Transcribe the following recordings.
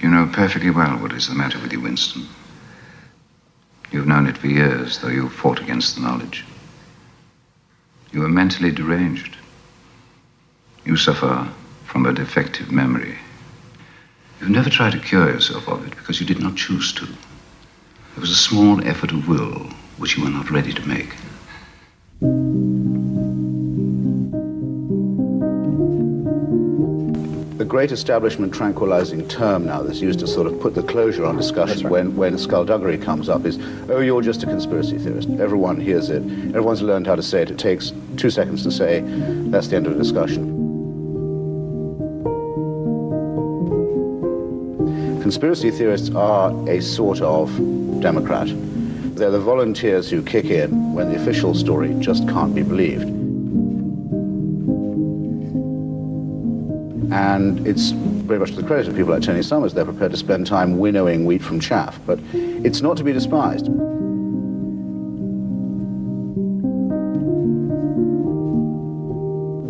You know perfectly well what is the matter with you, Winston. You've known it for years, though you've fought against the knowledge. You are mentally deranged. You suffer from a defective memory. You've never tried to cure yourself of it because you did not choose to. It was a small effort of will which you were not ready to make. Great establishment tranquilizing term now that's used to sort of put the closure on discussion right. when, when skullduggery comes up is, oh, you're just a conspiracy theorist. Everyone hears it. Everyone's learned how to say it. It takes two seconds to say. That's the end of the discussion. Conspiracy theorists are a sort of Democrat. They're the volunteers who kick in when the official story just can't be believed. And it's very much to the credit of people like Tony Summers, they're prepared to spend time winnowing wheat from chaff. But it's not to be despised.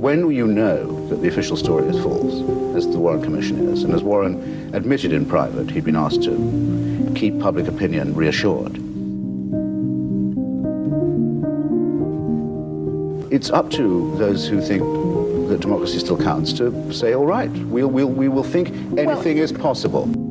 When you know that the official story is false, as the Warren Commission is, and as Warren admitted in private, he'd been asked to keep public opinion reassured. It's up to those who think that democracy still counts to say, all right, we'll, we'll, we will think anything well, is possible.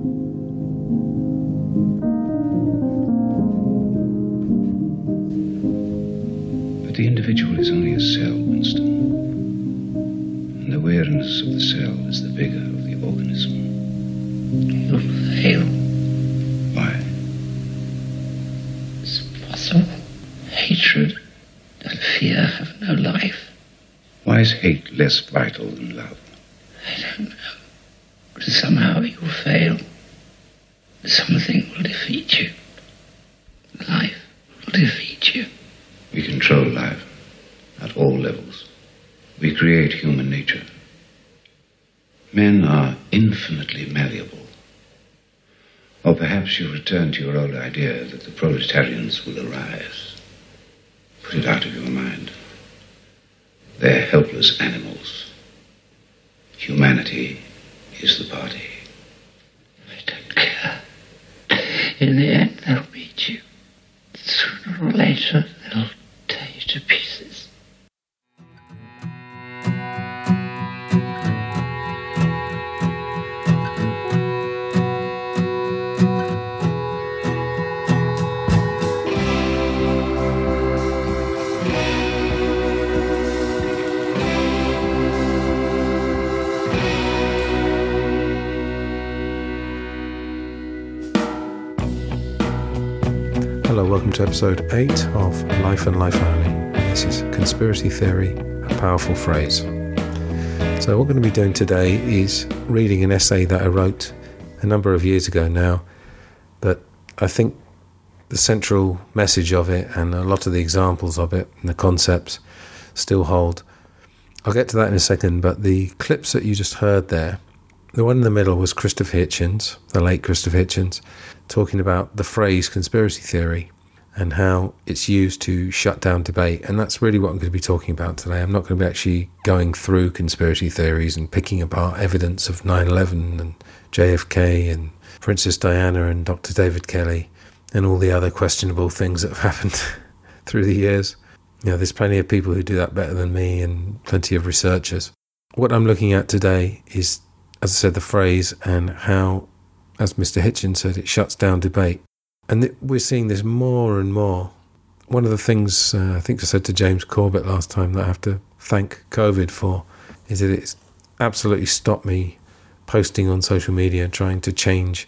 Less vital than love? I don't know. But somehow you'll fail. Something will defeat you. Life will defeat you. We control life at all levels. We create human nature. Men are infinitely malleable. Or perhaps you return to your old idea that the proletarians will arise. Put it out of your mind. They're helpless animals. Humanity is the party. I don't care. In the end, they'll beat you. Sooner or later, they'll tear you to pieces. Welcome to episode 8 of Life and Life Only. This is Conspiracy Theory, a powerful phrase. So, what we're going to be doing today is reading an essay that I wrote a number of years ago now, but I think the central message of it and a lot of the examples of it and the concepts still hold. I'll get to that in a second, but the clips that you just heard there, the one in the middle was Christopher Hitchens, the late Christopher Hitchens, talking about the phrase conspiracy theory and how it's used to shut down debate. And that's really what I'm going to be talking about today. I'm not going to be actually going through conspiracy theories and picking apart evidence of 9 11 and JFK and Princess Diana and Dr. David Kelly and all the other questionable things that have happened through the years. You know, there's plenty of people who do that better than me and plenty of researchers. What I'm looking at today is, as I said, the phrase and how as Mr. Hitchens said, it shuts down debate. And we're seeing this more and more. One of the things uh, I think I said to James Corbett last time that I have to thank COVID for is that it's absolutely stopped me posting on social media trying to change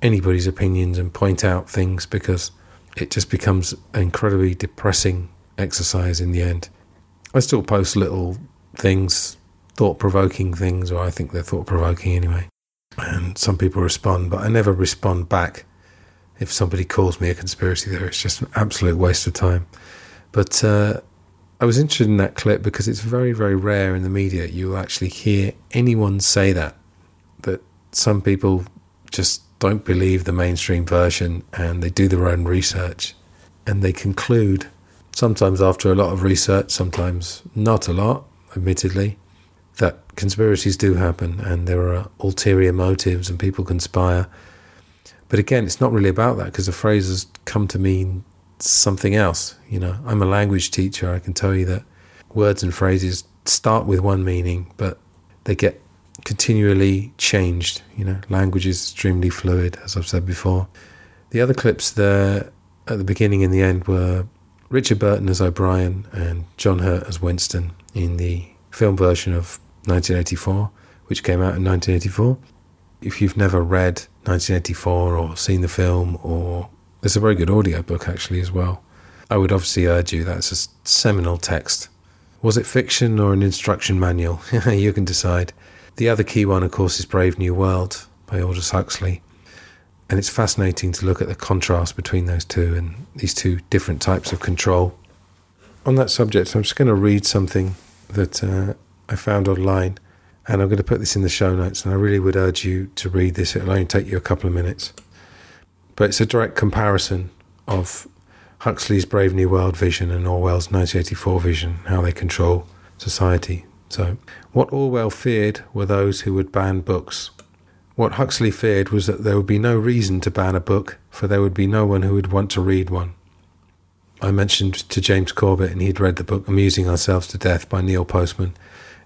anybody's opinions and point out things because it just becomes an incredibly depressing exercise in the end. I still post little things, thought provoking things, or I think they're thought provoking anyway and some people respond, but I never respond back if somebody calls me a conspiracy theorist. It's just an absolute waste of time. But uh, I was interested in that clip because it's very, very rare in the media you actually hear anyone say that. That some people just don't believe the mainstream version and they do their own research and they conclude, sometimes after a lot of research, sometimes not a lot, admittedly, that conspiracies do happen and there are ulterior motives and people conspire. But again, it's not really about that because the phrase has come to mean something else. You know, I'm a language teacher. I can tell you that words and phrases start with one meaning, but they get continually changed. You know, language is extremely fluid, as I've said before. The other clips there at the beginning and the end were Richard Burton as O'Brien and John Hurt as Winston in the film version of 1984, which came out in 1984. If you've never read 1984 or seen the film, or there's a very good audiobook actually as well, I would obviously urge you. That's a seminal text. Was it fiction or an instruction manual? you can decide. The other key one, of course, is Brave New World by Aldous Huxley. And it's fascinating to look at the contrast between those two and these two different types of control. On that subject, I'm just going to read something that uh, I found online, and I'm going to put this in the show notes. And I really would urge you to read this. It'll only take you a couple of minutes, but it's a direct comparison of Huxley's Brave New World vision and Orwell's 1984 vision, how they control society. So, what Orwell feared were those who would ban books. What Huxley feared was that there would be no reason to ban a book, for there would be no one who would want to read one. I mentioned to James Corbett, and he'd read the book Amusing Ourselves to Death by Neil Postman.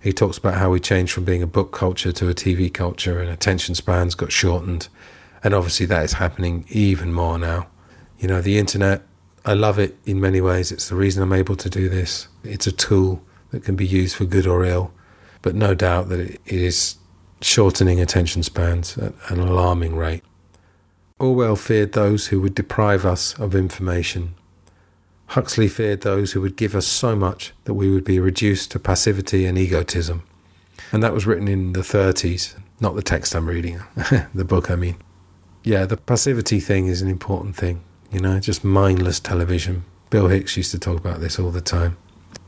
He talks about how we changed from being a book culture to a TV culture, and attention spans got shortened. And obviously, that is happening even more now. You know, the internet, I love it in many ways. It's the reason I'm able to do this. It's a tool that can be used for good or ill, but no doubt that it is shortening attention spans at an alarming rate. Orwell feared those who would deprive us of information. Huxley feared those who would give us so much that we would be reduced to passivity and egotism. And that was written in the 30s, not the text I'm reading, the book, I mean. Yeah, the passivity thing is an important thing, you know, just mindless television. Bill Hicks used to talk about this all the time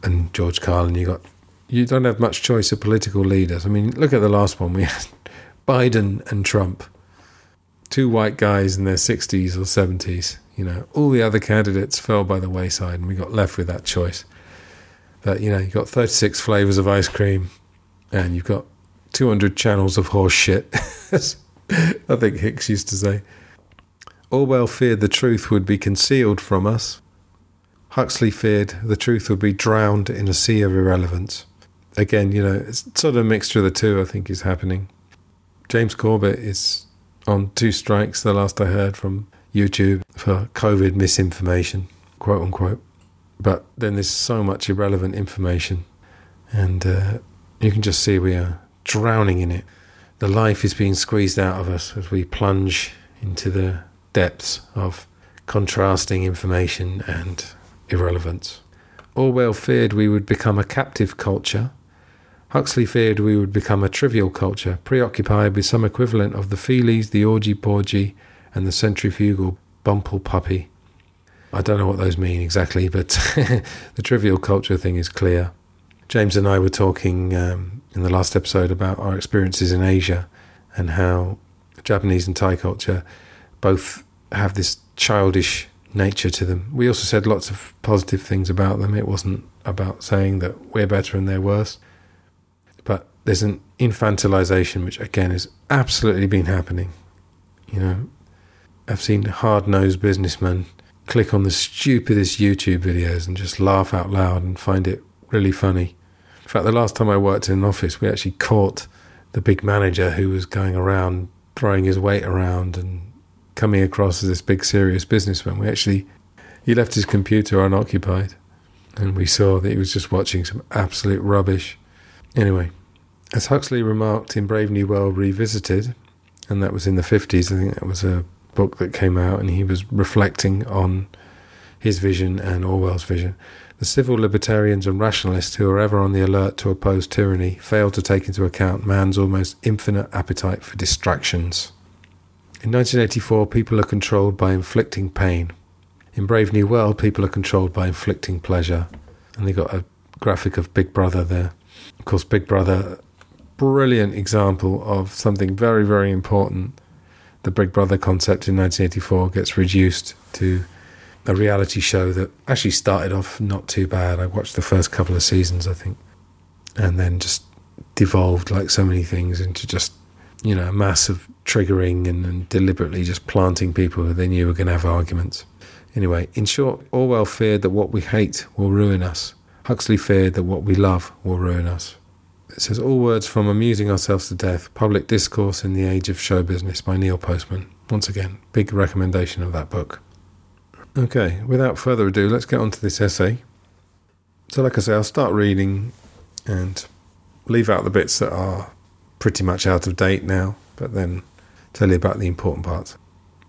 and George Carlin, you got you don't have much choice of political leaders. I mean, look at the last one. We had Biden and Trump, two white guys in their sixties or seventies. You know, all the other candidates fell by the wayside, and we got left with that choice. That you know, you've got thirty six flavors of ice cream, and you've got two hundred channels of horse shit. I think Hicks used to say. Orwell feared the truth would be concealed from us Huxley feared the truth would be drowned in a sea of irrelevance. Again, you know, it's sort of a mixture of the two, I think, is happening. James Corbett is on two strikes, the last I heard from YouTube, for COVID misinformation, quote unquote. But then there's so much irrelevant information, and uh, you can just see we are drowning in it. The life is being squeezed out of us as we plunge into the depths of contrasting information and irrelevance. Orwell feared we would become a captive culture. Huxley feared we would become a trivial culture, preoccupied with some equivalent of the feelies, the orgy porgy, and the centrifugal bumble puppy. I don't know what those mean exactly, but the trivial culture thing is clear. James and I were talking um, in the last episode about our experiences in Asia and how Japanese and Thai culture both have this childish nature to them. We also said lots of positive things about them. It wasn't about saying that we're better and they're worse. But there's an infantilization, which again has absolutely been happening. You know, I've seen hard nosed businessmen click on the stupidest YouTube videos and just laugh out loud and find it really funny. In fact, the last time I worked in an office, we actually caught the big manager who was going around throwing his weight around and coming across as this big serious businessman. We actually he left his computer unoccupied, and we saw that he was just watching some absolute rubbish. Anyway, as Huxley remarked in Brave New World Revisited, and that was in the fifties. I think that was a book that came out, and he was reflecting on his vision and Orwell's vision. The civil libertarians and rationalists who are ever on the alert to oppose tyranny fail to take into account man's almost infinite appetite for distractions. In 1984, people are controlled by inflicting pain. In Brave New World, people are controlled by inflicting pleasure. And they got a graphic of Big Brother there. Of course, Big Brother, brilliant example of something very, very important. The Big Brother concept in 1984 gets reduced to a reality show that actually started off not too bad. I watched the first couple of seasons, I think, and then just devolved, like so many things, into just, you know, a mass of triggering and, and deliberately just planting people who they knew were going to have arguments. Anyway, in short, Orwell feared that what we hate will ruin us. Huxley feared that what we love will ruin us. It says all words from Amusing Ourselves to Death, Public Discourse in the Age of Show Business by Neil Postman. Once again, big recommendation of that book. Okay, without further ado, let's get on to this essay. So, like I say, I'll start reading and leave out the bits that are pretty much out of date now, but then tell you about the important parts.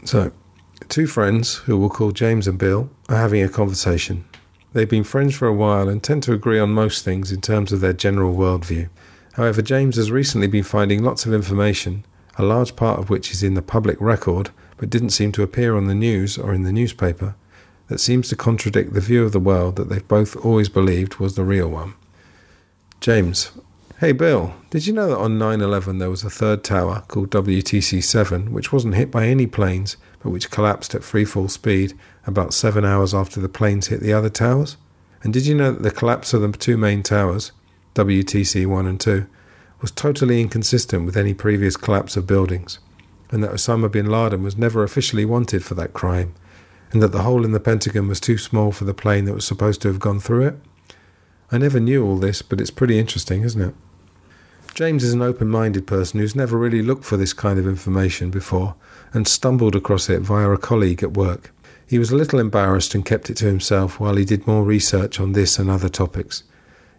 So, two friends, who we'll call James and Bill, are having a conversation. They've been friends for a while and tend to agree on most things in terms of their general worldview. However, James has recently been finding lots of information, a large part of which is in the public record but didn't seem to appear on the news or in the newspaper, that seems to contradict the view of the world that they've both always believed was the real one. James, hey Bill, did you know that on 9 11 there was a third tower called WTC 7 which wasn't hit by any planes but which collapsed at free fall speed about seven hours after the planes hit the other towers? And did you know that the collapse of the two main towers, WTC 1 and 2, was totally inconsistent with any previous collapse of buildings, and that Osama bin Laden was never officially wanted for that crime, and that the hole in the Pentagon was too small for the plane that was supposed to have gone through it? I never knew all this, but it's pretty interesting, isn't it? James is an open minded person who's never really looked for this kind of information before and stumbled across it via a colleague at work. He was a little embarrassed and kept it to himself while he did more research on this and other topics.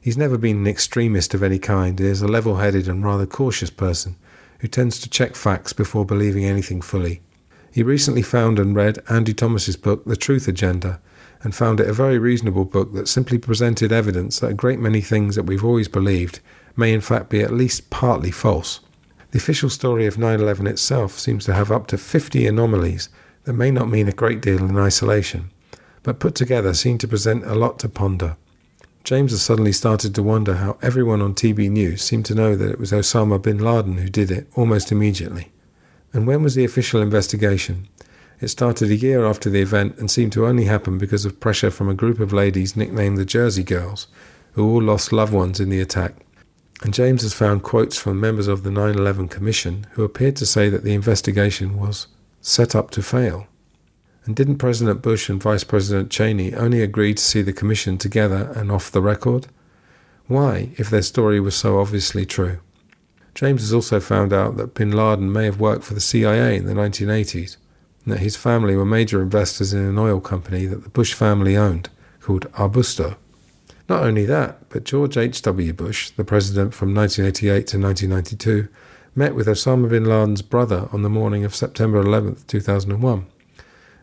He's never been an extremist of any kind. He is a level headed and rather cautious person who tends to check facts before believing anything fully. He recently found and read Andy Thomas's book, The Truth Agenda, and found it a very reasonable book that simply presented evidence that a great many things that we've always believed may in fact be at least partly false. The official story of 9 11 itself seems to have up to 50 anomalies that may not mean a great deal in isolation, but put together seem to present a lot to ponder. James has suddenly started to wonder how everyone on TV News seemed to know that it was Osama bin Laden who did it almost immediately. And when was the official investigation? It started a year after the event and seemed to only happen because of pressure from a group of ladies nicknamed the Jersey Girls, who all lost loved ones in the attack. And James has found quotes from members of the 9 11 Commission who appeared to say that the investigation was set up to fail. And didn't President Bush and Vice President Cheney only agree to see the Commission together and off the record? Why, if their story was so obviously true? James has also found out that bin Laden may have worked for the CIA in the 1980s, and that his family were major investors in an oil company that the Bush family owned, called Arbusto. Not only that, but George H.W. Bush, the president from 1988 to 1992, met with Osama bin Laden's brother on the morning of September 11, 2001.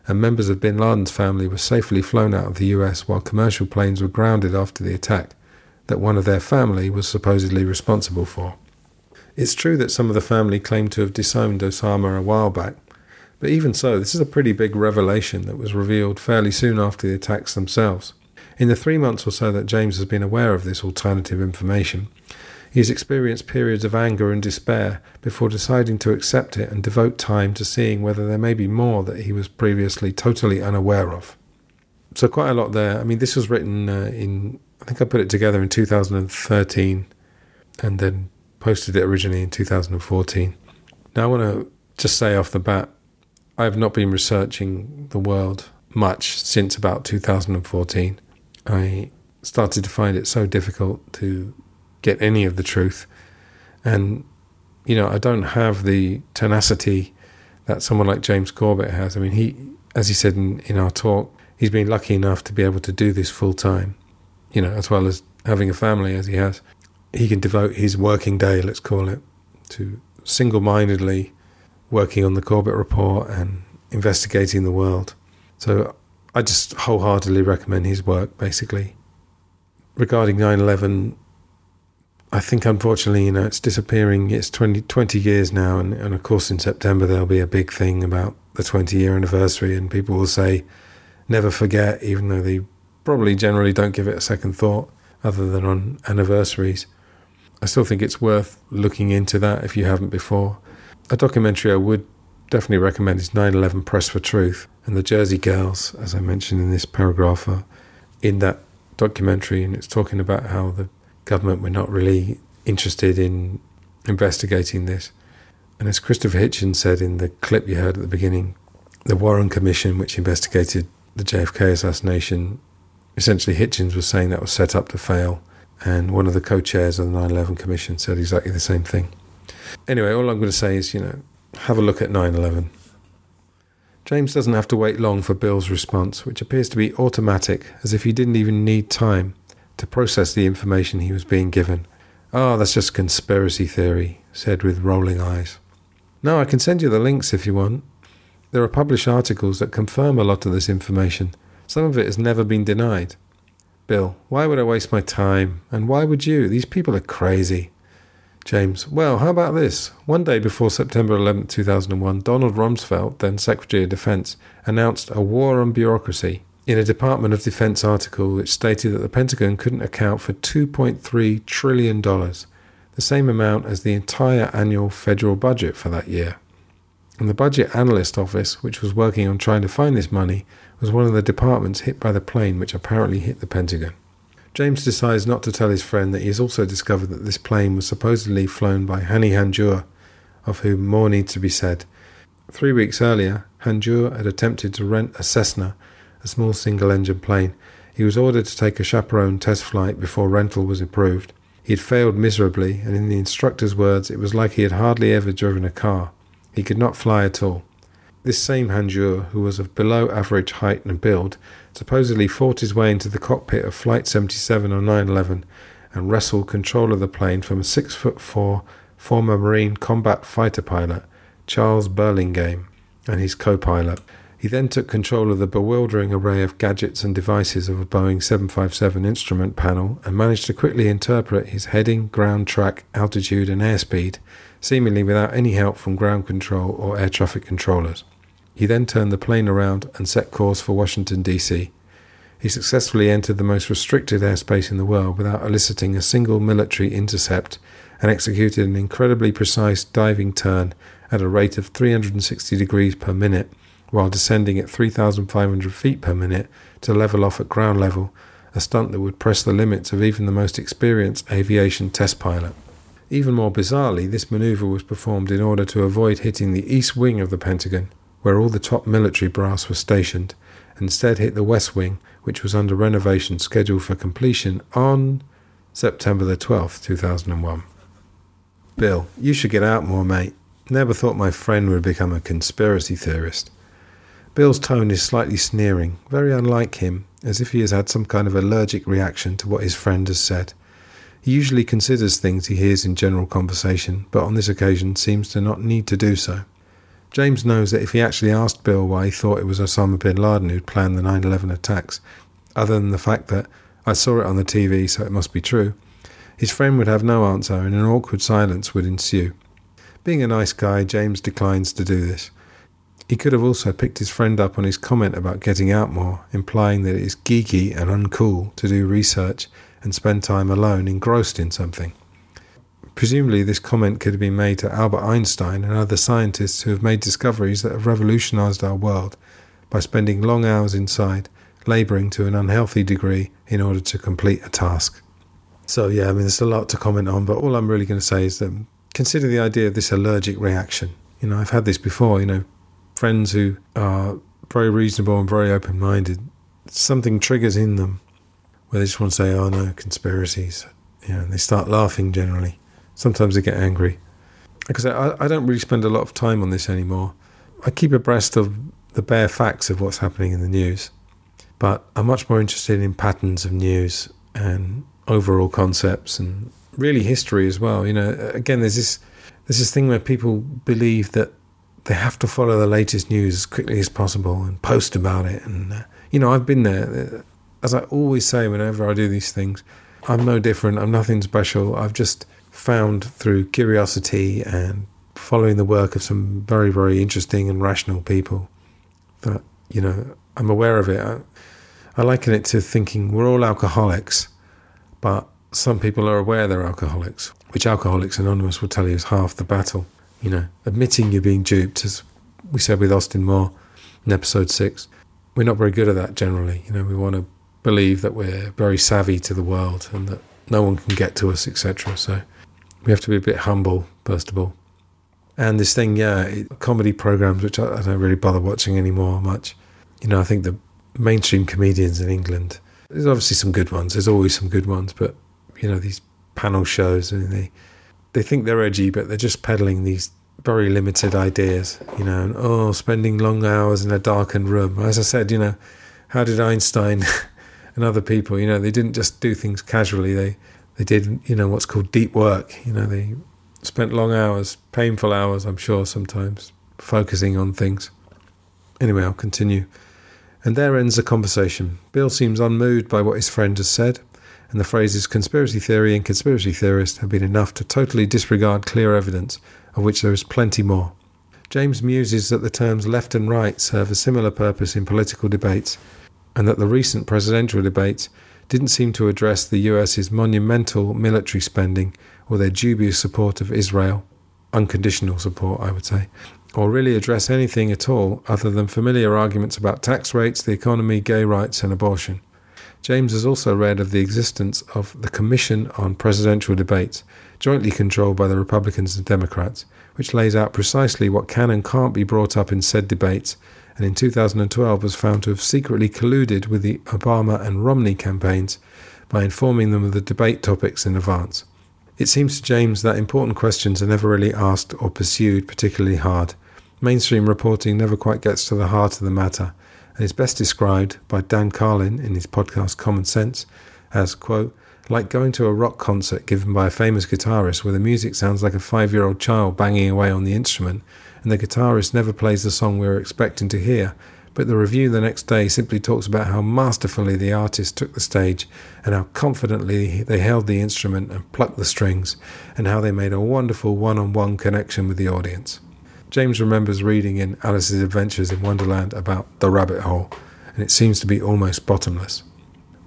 And members of bin Laden's family were safely flown out of the US while commercial planes were grounded after the attack that one of their family was supposedly responsible for. It's true that some of the family claimed to have disowned Osama a while back, but even so, this is a pretty big revelation that was revealed fairly soon after the attacks themselves. In the three months or so that James has been aware of this alternative information, he has experienced periods of anger and despair before deciding to accept it and devote time to seeing whether there may be more that he was previously totally unaware of. So, quite a lot there. I mean, this was written uh, in, I think I put it together in 2013 and then posted it originally in 2014. Now, I want to just say off the bat, I have not been researching the world much since about 2014. I started to find it so difficult to get any of the truth. And, you know, I don't have the tenacity that someone like James Corbett has. I mean, he, as he said in, in our talk, he's been lucky enough to be able to do this full time, you know, as well as having a family as he has he can devote his working day, let's call it, to single mindedly working on the Corbett Report and investigating the world. So I just wholeheartedly recommend his work, basically. Regarding 9 11, I think unfortunately, you know, it's disappearing. It's 20, 20 years now, and, and of course, in September, there'll be a big thing about the 20 year anniversary, and people will say, never forget, even though they probably generally don't give it a second thought other than on anniversaries. I still think it's worth looking into that if you haven't before. A documentary I would definitely recommend is 9 11 Press for Truth. And the Jersey Girls, as I mentioned in this paragraph, are in that documentary, and it's talking about how the government were not really interested in investigating this. And as Christopher Hitchens said in the clip you heard at the beginning, the Warren Commission, which investigated the JFK assassination, essentially Hitchens was saying that was set up to fail. And one of the co chairs of the 9 11 Commission said exactly the same thing. Anyway, all I'm going to say is, you know, have a look at 9 11. James doesn't have to wait long for Bill's response, which appears to be automatic, as if he didn't even need time to process the information he was being given. Ah, oh, that's just conspiracy theory, said with rolling eyes. No, I can send you the links if you want. There are published articles that confirm a lot of this information. Some of it has never been denied. Bill, why would I waste my time? And why would you? These people are crazy. James, well, how about this? One day before September 11, 2001, Donald Rumsfeld, then Secretary of Defense, announced a war on bureaucracy in a Department of Defense article which stated that the Pentagon couldn't account for $2.3 trillion, the same amount as the entire annual federal budget for that year. And the Budget Analyst Office, which was working on trying to find this money, was one of the departments hit by the plane which apparently hit the Pentagon. James decides not to tell his friend that he has also discovered that this plane was supposedly flown by Hani Hanjour, of whom more needs to be said. Three weeks earlier, Hanjour had attempted to rent a Cessna, a small single engine plane. He was ordered to take a chaperone test flight before rental was approved. He had failed miserably, and in the instructor's words, it was like he had hardly ever driven a car. He could not fly at all. This same Hanjour, who was of below average height and build, supposedly fought his way into the cockpit of Flight 77 on 9 11 and wrestled control of the plane from a 6 foot 4 former Marine combat fighter pilot, Charles Burlingame, and his co pilot. He then took control of the bewildering array of gadgets and devices of a Boeing 757 instrument panel and managed to quickly interpret his heading, ground track, altitude, and airspeed, seemingly without any help from ground control or air traffic controllers. He then turned the plane around and set course for Washington, D.C. He successfully entered the most restricted airspace in the world without eliciting a single military intercept and executed an incredibly precise diving turn at a rate of 360 degrees per minute while descending at 3,500 feet per minute to level off at ground level, a stunt that would press the limits of even the most experienced aviation test pilot. Even more bizarrely, this maneuver was performed in order to avoid hitting the east wing of the Pentagon, where all the top military brass were stationed, instead hit the West Wing, which was under renovation scheduled for completion on September the 12th, 2001. Bill, you should get out more, mate. Never thought my friend would become a conspiracy theorist. Bill's tone is slightly sneering, very unlike him, as if he has had some kind of allergic reaction to what his friend has said. He usually considers things he hears in general conversation, but on this occasion seems to not need to do so. James knows that if he actually asked Bill why he thought it was Osama bin Laden who'd planned the 9 11 attacks, other than the fact that I saw it on the TV, so it must be true, his friend would have no answer and an awkward silence would ensue. Being a nice guy, James declines to do this. He could have also picked his friend up on his comment about getting out more, implying that it is geeky and uncool to do research and spend time alone engrossed in something. Presumably, this comment could have been made to Albert Einstein and other scientists who have made discoveries that have revolutionized our world by spending long hours inside, laboring to an unhealthy degree in order to complete a task. So, yeah, I mean, there's a lot to comment on, but all I'm really going to say is that consider the idea of this allergic reaction. You know, I've had this before, you know, friends who are very reasonable and very open minded, something triggers in them where they just want to say, oh no, conspiracies. You know, and they start laughing generally. Sometimes I get angry. Because I, I don't really spend a lot of time on this anymore. I keep abreast of the bare facts of what's happening in the news, but I'm much more interested in patterns of news and overall concepts and really history as well. You know, again, there's this there's this thing where people believe that they have to follow the latest news as quickly as possible and post about it. And uh, you know, I've been there. As I always say, whenever I do these things, I'm no different. I'm nothing special. I've just found through curiosity and following the work of some very, very interesting and rational people that, you know, I'm aware of it. I, I liken it to thinking we're all alcoholics, but some people are aware they're alcoholics, which Alcoholics Anonymous will tell you is half the battle. You know, admitting you're being duped, as we said with Austin Moore in episode six, we're not very good at that generally. You know, we want to believe that we're very savvy to the world and that no one can get to us, etc. So We have to be a bit humble, first of all. And this thing, yeah, comedy programs, which I, I don't really bother watching anymore much. You know, I think the mainstream comedians in England, there's obviously some good ones. There's always some good ones, but you know, these panel shows, and they they think they're edgy, but they're just peddling these very limited ideas. You know, and oh, spending long hours in a darkened room. As I said, you know, how did Einstein and other people, you know, they didn't just do things casually. They they did, you know, what's called deep work. You know, they spent long hours, painful hours, I'm sure, sometimes, focusing on things. Anyway, I'll continue. And there ends the conversation. Bill seems unmoved by what his friend has said, and the phrases conspiracy theory and conspiracy theorist have been enough to totally disregard clear evidence, of which there is plenty more. James muses that the terms left and right serve a similar purpose in political debates, and that the recent presidential debates didn't seem to address the US's monumental military spending or their dubious support of Israel, unconditional support, I would say, or really address anything at all other than familiar arguments about tax rates, the economy, gay rights, and abortion. James has also read of the existence of the Commission on Presidential Debates, jointly controlled by the Republicans and Democrats, which lays out precisely what can and can't be brought up in said debates, and in 2012 was found to have secretly colluded with the Obama and Romney campaigns by informing them of the debate topics in advance. It seems to James that important questions are never really asked or pursued particularly hard. Mainstream reporting never quite gets to the heart of the matter, and is best described by Dan Carlin in his podcast Common Sense as, quote, like going to a rock concert given by a famous guitarist where the music sounds like a five year old child banging away on the instrument, and the guitarist never plays the song we were expecting to hear, but the review the next day simply talks about how masterfully the artist took the stage and how confidently they held the instrument and plucked the strings, and how they made a wonderful one on one connection with the audience. James remembers reading in Alice's Adventures in Wonderland about the rabbit hole, and it seems to be almost bottomless.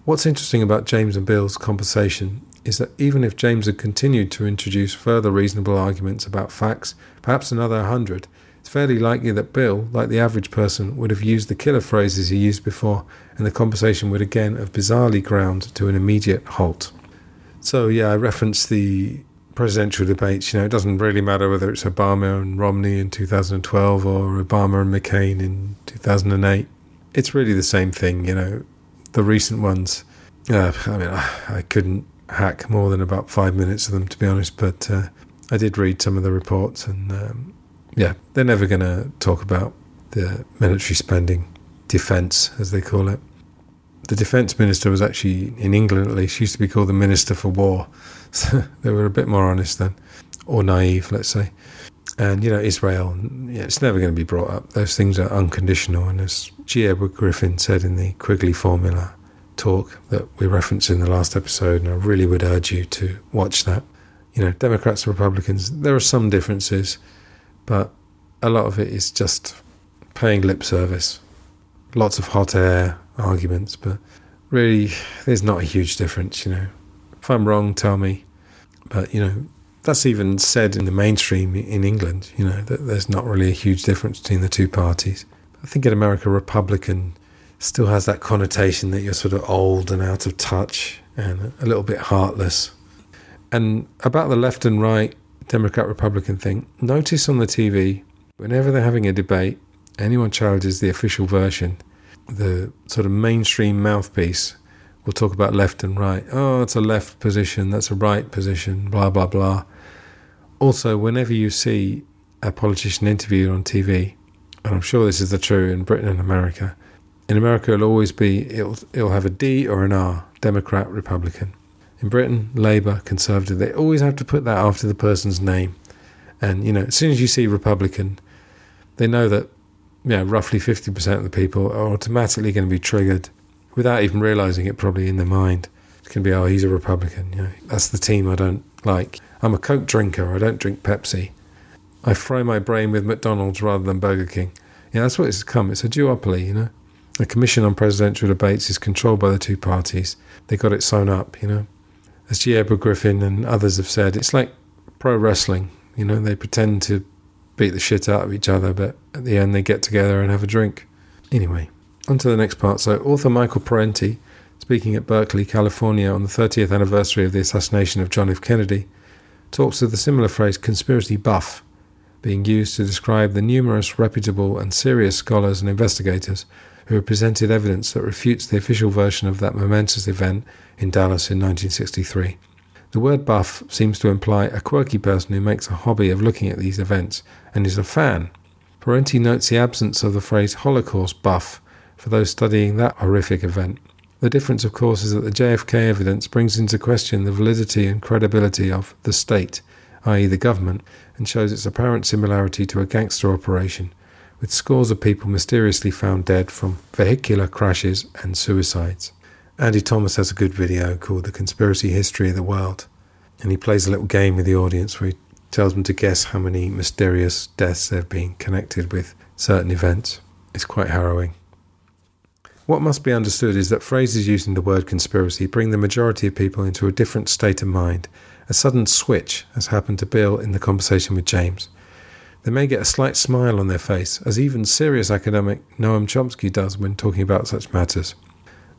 What's interesting about James and Bill's conversation is that even if James had continued to introduce further reasonable arguments about facts, perhaps another hundred, it's fairly likely that Bill, like the average person, would have used the killer phrases he used before, and the conversation would again have bizarrely ground to an immediate halt. So, yeah, I referenced the presidential debates. You know, it doesn't really matter whether it's Obama and Romney in 2012 or Obama and McCain in 2008. It's really the same thing, you know. The recent ones, uh, I mean, I couldn't hack more than about five minutes of them, to be honest, but uh, I did read some of the reports and um, yeah, they're never going to talk about the military spending, defence, as they call it. The defence minister was actually, in England at least, used to be called the Minister for War. So they were a bit more honest then, or naive, let's say. And, you know, Israel, yeah, it's never going to be brought up. Those things are unconditional. And as G. Edward Griffin said in the Quigley Formula talk that we referenced in the last episode, and I really would urge you to watch that. You know, Democrats and Republicans, there are some differences but a lot of it is just paying lip service. Lots of hot air arguments, but really, there's not a huge difference, you know. If I'm wrong, tell me. But, you know, that's even said in the mainstream in England, you know, that there's not really a huge difference between the two parties. I think in America, Republican still has that connotation that you're sort of old and out of touch and a little bit heartless. And about the left and right, Democrat Republican thing. Notice on the TV, whenever they're having a debate, anyone challenges the official version, the sort of mainstream mouthpiece will talk about left and right. Oh, it's a left position, that's a right position, blah, blah, blah. Also, whenever you see a politician interviewed on TV, and I'm sure this is the true in Britain and America, in America it'll always be, it'll, it'll have a D or an R, Democrat, Republican. In Britain, Labour, Conservative, they always have to put that after the person's name. And, you know, as soon as you see Republican, they know that, you know, roughly 50% of the people are automatically going to be triggered without even realising it probably in their mind. It's going to be, oh, he's a Republican. You know, that's the team I don't like. I'm a Coke drinker. I don't drink Pepsi. I fry my brain with McDonald's rather than Burger King. Yeah, that's what it's come. It's a duopoly, you know. The Commission on Presidential Debates is controlled by the two parties. They got it sewn up, you know as G. Edward Griffin and others have said, it's like pro wrestling. You know, they pretend to beat the shit out of each other, but at the end they get together and have a drink. Anyway, on to the next part. So, author Michael Parenti, speaking at Berkeley, California on the 30th anniversary of the assassination of John F. Kennedy, talks of the similar phrase conspiracy buff being used to describe the numerous reputable and serious scholars and investigators who have presented evidence that refutes the official version of that momentous event in Dallas in 1963. The word buff seems to imply a quirky person who makes a hobby of looking at these events and is a fan. Parenti notes the absence of the phrase Holocaust buff for those studying that horrific event. The difference, of course, is that the JFK evidence brings into question the validity and credibility of the state, i.e., the government, and shows its apparent similarity to a gangster operation, with scores of people mysteriously found dead from vehicular crashes and suicides. Andy Thomas has a good video called The Conspiracy History of the World, and he plays a little game with the audience where he tells them to guess how many mysterious deaths there have been connected with certain events. It's quite harrowing. What must be understood is that phrases using the word conspiracy bring the majority of people into a different state of mind. A sudden switch has happened to Bill in the conversation with James. They may get a slight smile on their face, as even serious academic Noam Chomsky does when talking about such matters.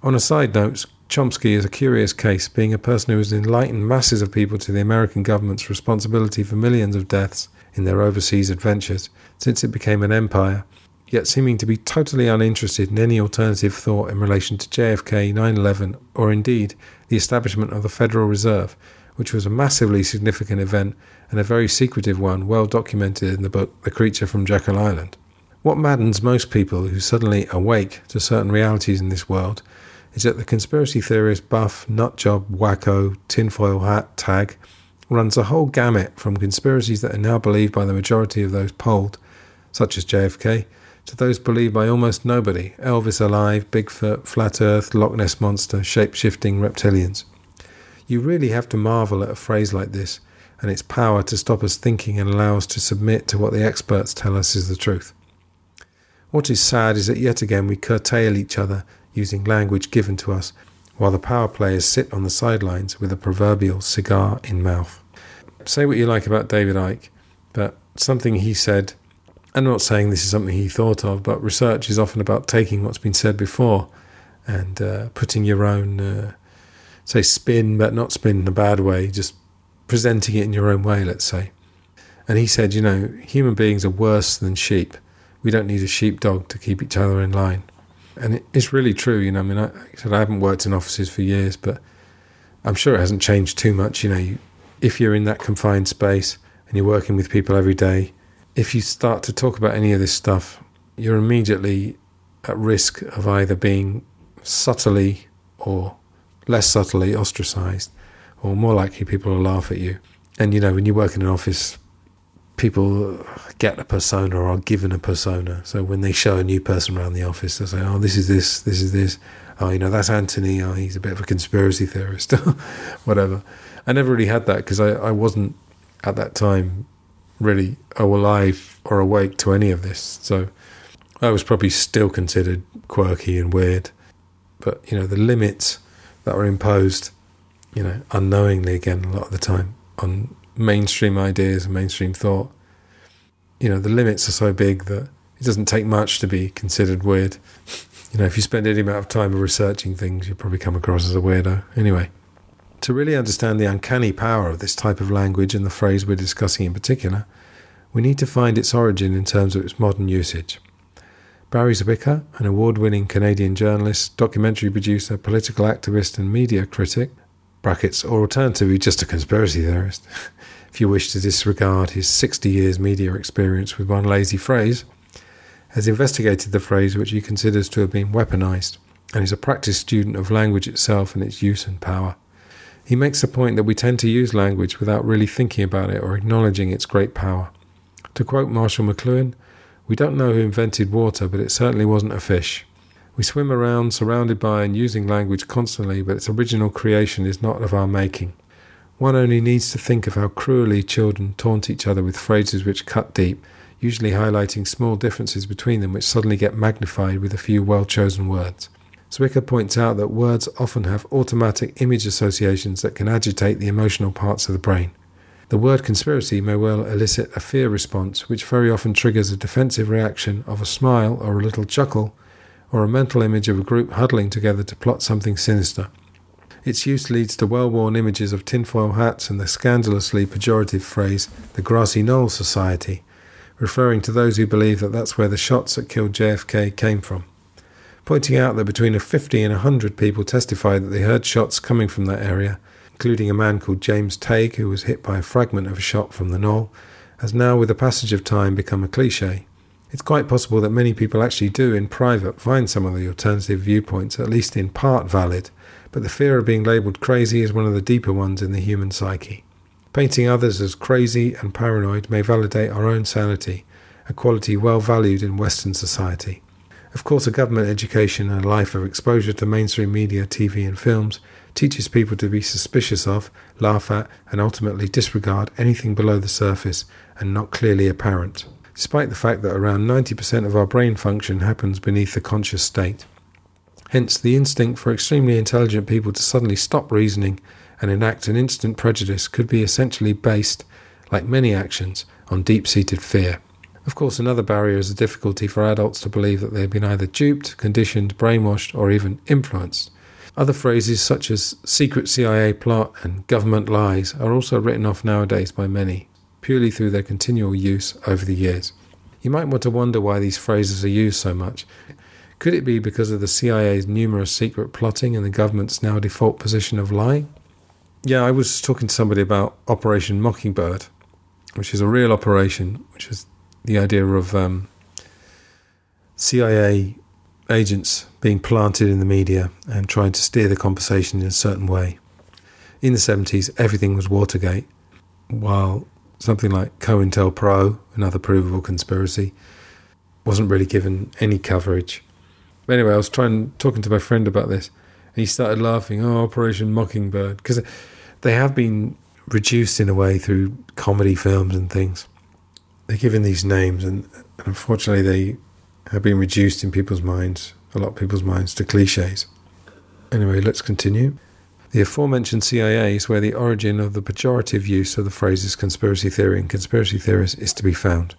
On a side note, Chomsky is a curious case, being a person who has enlightened masses of people to the American government's responsibility for millions of deaths in their overseas adventures since it became an empire yet seeming to be totally uninterested in any alternative thought in relation to JFK, 9 11, or indeed the establishment of the Federal Reserve, which was a massively significant event and a very secretive one, well documented in the book The Creature from Jekyll Island. What maddens most people who suddenly awake to certain realities in this world is that the conspiracy theorist, buff, nutjob, wacko, tinfoil hat tag runs a whole gamut from conspiracies that are now believed by the majority of those polled, such as JFK, to those believed by almost nobody Elvis alive, Bigfoot, Flat Earth, Loch Ness Monster, shape shifting reptilians. You really have to marvel at a phrase like this and its power to stop us thinking and allow us to submit to what the experts tell us is the truth. What is sad is that yet again we curtail each other using language given to us, while the power players sit on the sidelines with a proverbial cigar in mouth. Say what you like about David Icke, but something he said I'm not saying this is something he thought of, but research is often about taking what's been said before and uh, putting your own, uh, say, spin, but not spin in a bad way, just presenting it in your own way, let's say. And he said, you know, human beings are worse than sheep. We don't need a sheepdog to keep each other in line. And it's really true, you know. I mean, I, said I haven't worked in offices for years, but I'm sure it hasn't changed too much. You know, you, if you're in that confined space and you're working with people every day, if you start to talk about any of this stuff, you're immediately at risk of either being subtly or less subtly ostracized, or more likely people will laugh at you. And you know, when you work in an office, people get a persona or are given a persona. So when they show a new person around the office, they say, "Oh, this is this, this is this." Oh, you know, that's Anthony. Oh, he's a bit of a conspiracy theorist, whatever. I never really had that because I, I wasn't at that time really alive or awake to any of this. So I was probably still considered quirky and weird. But, you know, the limits that were imposed, you know, unknowingly again, a lot of the time on mainstream ideas and mainstream thought, you know, the limits are so big that it doesn't take much to be considered weird. You know, if you spend any amount of time researching things, you'll probably come across as a weirdo. Anyway. To really understand the uncanny power of this type of language and the phrase we're discussing in particular, we need to find its origin in terms of its modern usage. Barry Zwicker, an award winning Canadian journalist, documentary producer, political activist, and media critic, brackets, or alternatively just a conspiracy theorist, if you wish to disregard his 60 years media experience with one lazy phrase, has investigated the phrase which he considers to have been weaponized and is a practiced student of language itself and its use and power. He makes the point that we tend to use language without really thinking about it or acknowledging its great power. To quote Marshall McLuhan, we don't know who invented water, but it certainly wasn't a fish. We swim around surrounded by and using language constantly, but its original creation is not of our making. One only needs to think of how cruelly children taunt each other with phrases which cut deep, usually highlighting small differences between them which suddenly get magnified with a few well chosen words. Zwicker points out that words often have automatic image associations that can agitate the emotional parts of the brain. The word conspiracy may well elicit a fear response, which very often triggers a defensive reaction of a smile or a little chuckle, or a mental image of a group huddling together to plot something sinister. Its use leads to well worn images of tinfoil hats and the scandalously pejorative phrase, the Grassy Knoll Society, referring to those who believe that that's where the shots that killed JFK came from. Pointing out that between 50 and 100 people testified that they heard shots coming from that area, including a man called James Tague who was hit by a fragment of a shot from the knoll, has now, with the passage of time, become a cliche. It's quite possible that many people actually do, in private, find some of the alternative viewpoints at least in part valid, but the fear of being labelled crazy is one of the deeper ones in the human psyche. Painting others as crazy and paranoid may validate our own sanity, a quality well valued in Western society. Of course, a government education and a life of exposure to mainstream media, TV, and films teaches people to be suspicious of, laugh at, and ultimately disregard anything below the surface and not clearly apparent, despite the fact that around 90% of our brain function happens beneath the conscious state. Hence, the instinct for extremely intelligent people to suddenly stop reasoning and enact an instant prejudice could be essentially based, like many actions, on deep seated fear. Of course, another barrier is the difficulty for adults to believe that they have been either duped, conditioned, brainwashed, or even influenced. Other phrases such as secret CIA plot and government lies are also written off nowadays by many, purely through their continual use over the years. You might want to wonder why these phrases are used so much. Could it be because of the CIA's numerous secret plotting and the government's now default position of lying? Yeah, I was talking to somebody about Operation Mockingbird, which is a real operation, which is the idea of um, CIA agents being planted in the media and trying to steer the conversation in a certain way. In the 70s, everything was Watergate, while something like COINTELPRO, another provable conspiracy, wasn't really given any coverage. But anyway, I was trying talking to my friend about this, and he started laughing. Oh, Operation Mockingbird, because they have been reduced in a way through comedy films and things they're given these names, and, and unfortunately, they have been reduced in people's minds, a lot of people's minds, to cliches. Anyway, let's continue. The aforementioned CIA is where the origin of the pejorative use of the phrases conspiracy theory and conspiracy theorist is to be found.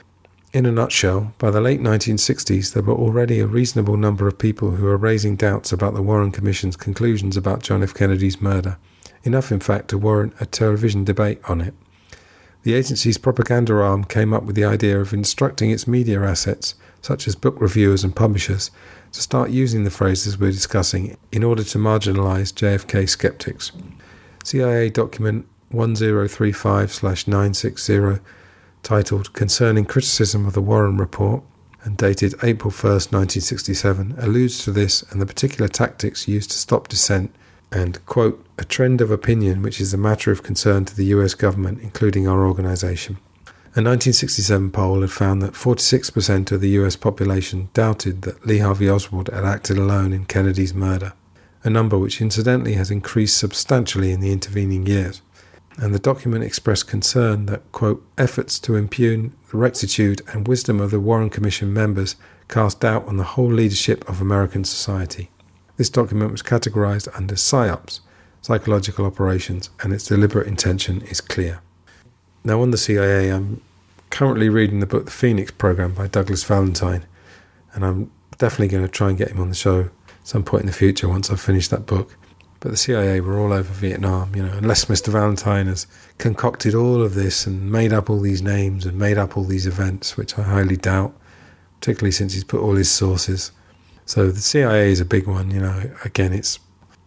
In a nutshell, by the late 1960s, there were already a reasonable number of people who were raising doubts about the Warren Commission's conclusions about John F. Kennedy's murder, enough, in fact, to warrant a television debate on it. The agency's propaganda arm came up with the idea of instructing its media assets, such as book reviewers and publishers, to start using the phrases we're discussing in order to marginalize JFK skeptics. CIA document 1035 960, titled Concerning Criticism of the Warren Report, and dated April 1, 1967, alludes to this and the particular tactics used to stop dissent and, quote, a trend of opinion which is a matter of concern to the US government, including our organisation. A 1967 poll had found that 46% of the US population doubted that Lee Harvey Oswald had acted alone in Kennedy's murder, a number which incidentally has increased substantially in the intervening years. And the document expressed concern that, quote, efforts to impugn the rectitude and wisdom of the Warren Commission members cast doubt on the whole leadership of American society. This document was categorized under PSYOPs, psychological operations, and its deliberate intention is clear. Now, on the CIA, I'm currently reading the book The Phoenix Program by Douglas Valentine, and I'm definitely going to try and get him on the show some point in the future once I've finished that book. But the CIA were all over Vietnam, you know, unless Mr. Valentine has concocted all of this and made up all these names and made up all these events, which I highly doubt, particularly since he's put all his sources so the CIA is a big one. You know, again, it's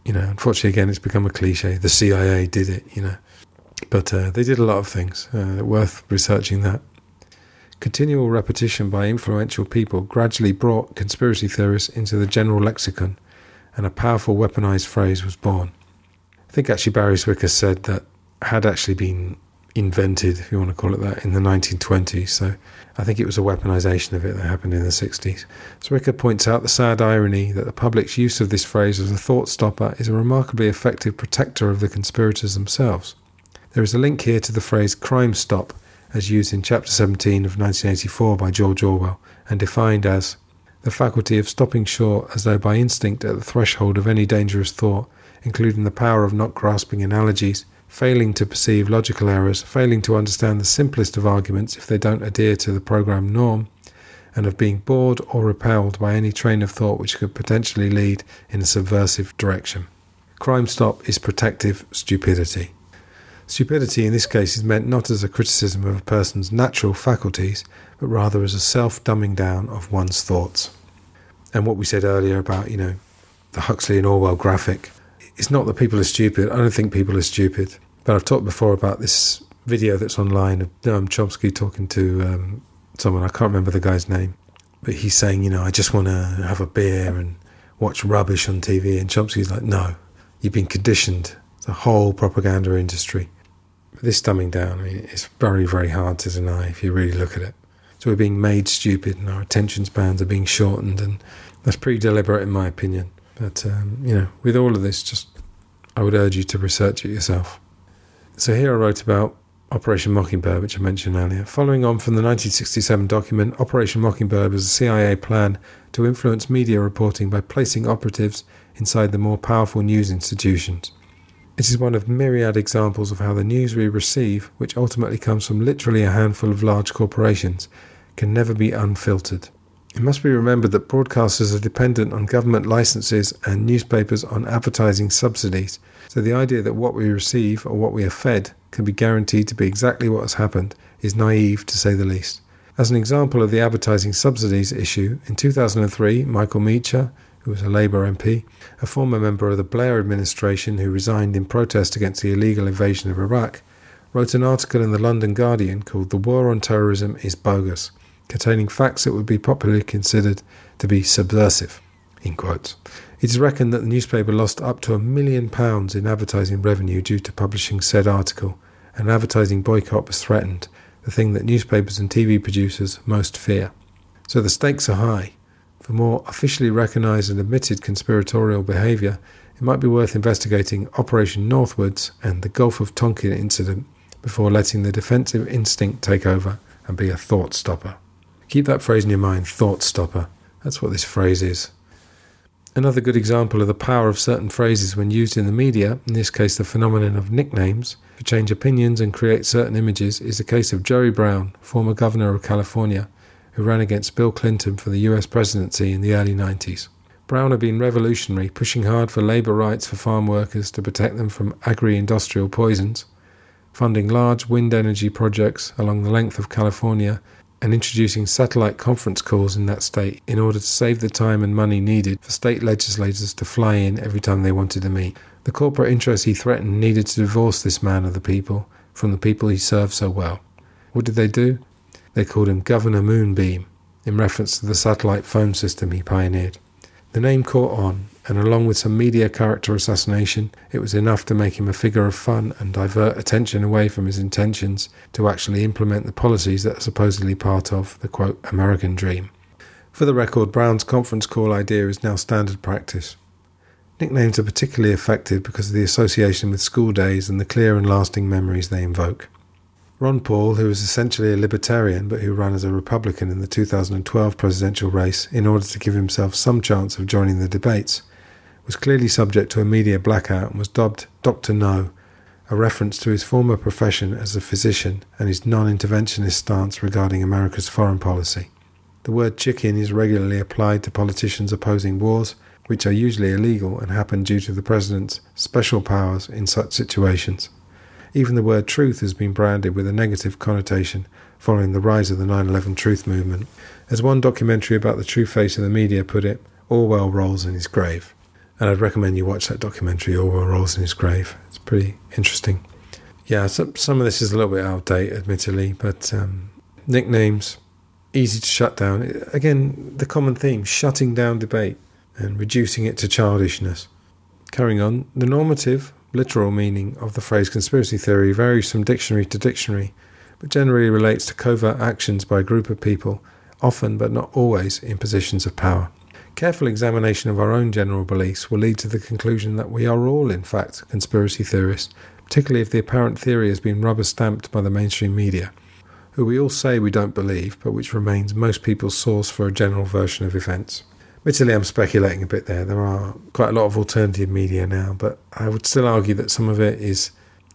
you know, unfortunately, again, it's become a cliche. The CIA did it. You know, but uh, they did a lot of things uh, worth researching. That continual repetition by influential people gradually brought conspiracy theorists into the general lexicon, and a powerful weaponized phrase was born. I think actually Barry Zwicker said that had actually been invented, if you want to call it that, in the 1920s. So I think it was a weaponization of it that happened in the 60s. Zwicker points out the sad irony that the public's use of this phrase as a thought stopper is a remarkably effective protector of the conspirators themselves. There is a link here to the phrase crime stop, as used in Chapter 17 of 1984 by George Orwell, and defined as the faculty of stopping short as though by instinct at the threshold of any dangerous thought, including the power of not grasping analogies failing to perceive logical errors, failing to understand the simplest of arguments if they don't adhere to the program norm, and of being bored or repelled by any train of thought which could potentially lead in a subversive direction. Crime Stop is protective stupidity. Stupidity in this case is meant not as a criticism of a person's natural faculties, but rather as a self dumbing down of one's thoughts. And what we said earlier about, you know, the Huxley and Orwell graphic, it's not that people are stupid. I don't think people are stupid. But I've talked before about this video that's online of um, Chomsky talking to um, someone, I can't remember the guy's name, but he's saying, you know, I just want to have a beer and watch rubbish on TV. And Chomsky's like, no, you've been conditioned. The whole propaganda industry. This dumbing down, I mean, it's very, very hard to deny if you really look at it. So we're being made stupid and our attention spans are being shortened, and that's pretty deliberate in my opinion. But, um, you know, with all of this, just I would urge you to research it yourself. So here I wrote about Operation Mockingbird, which I mentioned earlier. Following on from the 1967 document, Operation Mockingbird was a CIA plan to influence media reporting by placing operatives inside the more powerful news institutions. It is one of myriad examples of how the news we receive, which ultimately comes from literally a handful of large corporations, can never be unfiltered. It must be remembered that broadcasters are dependent on government licenses and newspapers on advertising subsidies, so the idea that what we receive or what we are fed can be guaranteed to be exactly what has happened is naive to say the least. As an example of the advertising subsidies issue, in 2003, Michael Meacher, who was a Labour MP, a former member of the Blair administration who resigned in protest against the illegal invasion of Iraq, wrote an article in the London Guardian called The War on Terrorism is Bogus containing facts that would be popularly considered to be subversive. It is reckoned that the newspaper lost up to a million pounds in advertising revenue due to publishing said article, and advertising boycott was threatened, the thing that newspapers and TV producers most fear. So the stakes are high. For more officially recognised and admitted conspiratorial behaviour, it might be worth investigating Operation Northwoods and the Gulf of Tonkin incident before letting the defensive instinct take over and be a thought stopper. Keep that phrase in your mind thought stopper. That's what this phrase is. Another good example of the power of certain phrases when used in the media, in this case the phenomenon of nicknames, to change opinions and create certain images, is the case of Jerry Brown, former governor of California, who ran against Bill Clinton for the US presidency in the early 90s. Brown had been revolutionary, pushing hard for labour rights for farm workers to protect them from agri industrial poisons, funding large wind energy projects along the length of California and introducing satellite conference calls in that state in order to save the time and money needed for state legislators to fly in every time they wanted to meet. The corporate interests he threatened needed to divorce this man of the people from the people he served so well. What did they do? They called him Governor Moonbeam, in reference to the satellite phone system he pioneered. The name caught on, and along with some media character assassination, it was enough to make him a figure of fun and divert attention away from his intentions to actually implement the policies that are supposedly part of the quote American dream. For the record, Brown's conference call idea is now standard practice. Nicknames are particularly effective because of the association with school days and the clear and lasting memories they invoke. Ron Paul, who was essentially a libertarian but who ran as a Republican in the 2012 presidential race in order to give himself some chance of joining the debates, was clearly subject to a media blackout and was dubbed Dr. No, a reference to his former profession as a physician and his non interventionist stance regarding America's foreign policy. The word chicken is regularly applied to politicians opposing wars, which are usually illegal and happen due to the president's special powers in such situations. Even the word truth has been branded with a negative connotation following the rise of the 9 11 truth movement. As one documentary about the true face of the media put it, Orwell rolls in his grave and I'd recommend you watch that documentary, Orwell Rolls in His Grave. It's pretty interesting. Yeah, some, some of this is a little bit out of date, admittedly, but um, nicknames, easy to shut down. Again, the common theme shutting down debate and reducing it to childishness. Carrying on, the normative, literal meaning of the phrase conspiracy theory varies from dictionary to dictionary, but generally relates to covert actions by a group of people, often but not always in positions of power. Careful examination of our own general beliefs will lead to the conclusion that we are all, in fact, conspiracy theorists, particularly if the apparent theory has been rubber stamped by the mainstream media, who we all say we don't believe, but which remains most people's source for a general version of events. Admittedly, I'm speculating a bit there. There are quite a lot of alternative media now, but I would still argue that some of it is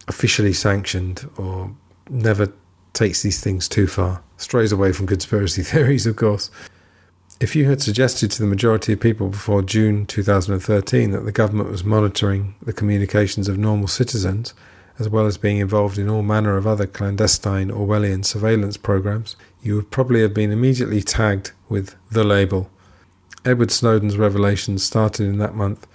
officially sanctioned or never takes these things too far. Strays away from conspiracy theories, of course. If you had suggested to the majority of people before June 2013 that the government was monitoring the communications of normal citizens, as well as being involved in all manner of other clandestine Orwellian surveillance programs, you would probably have been immediately tagged with the label. Edward Snowden's revelations, started in that month,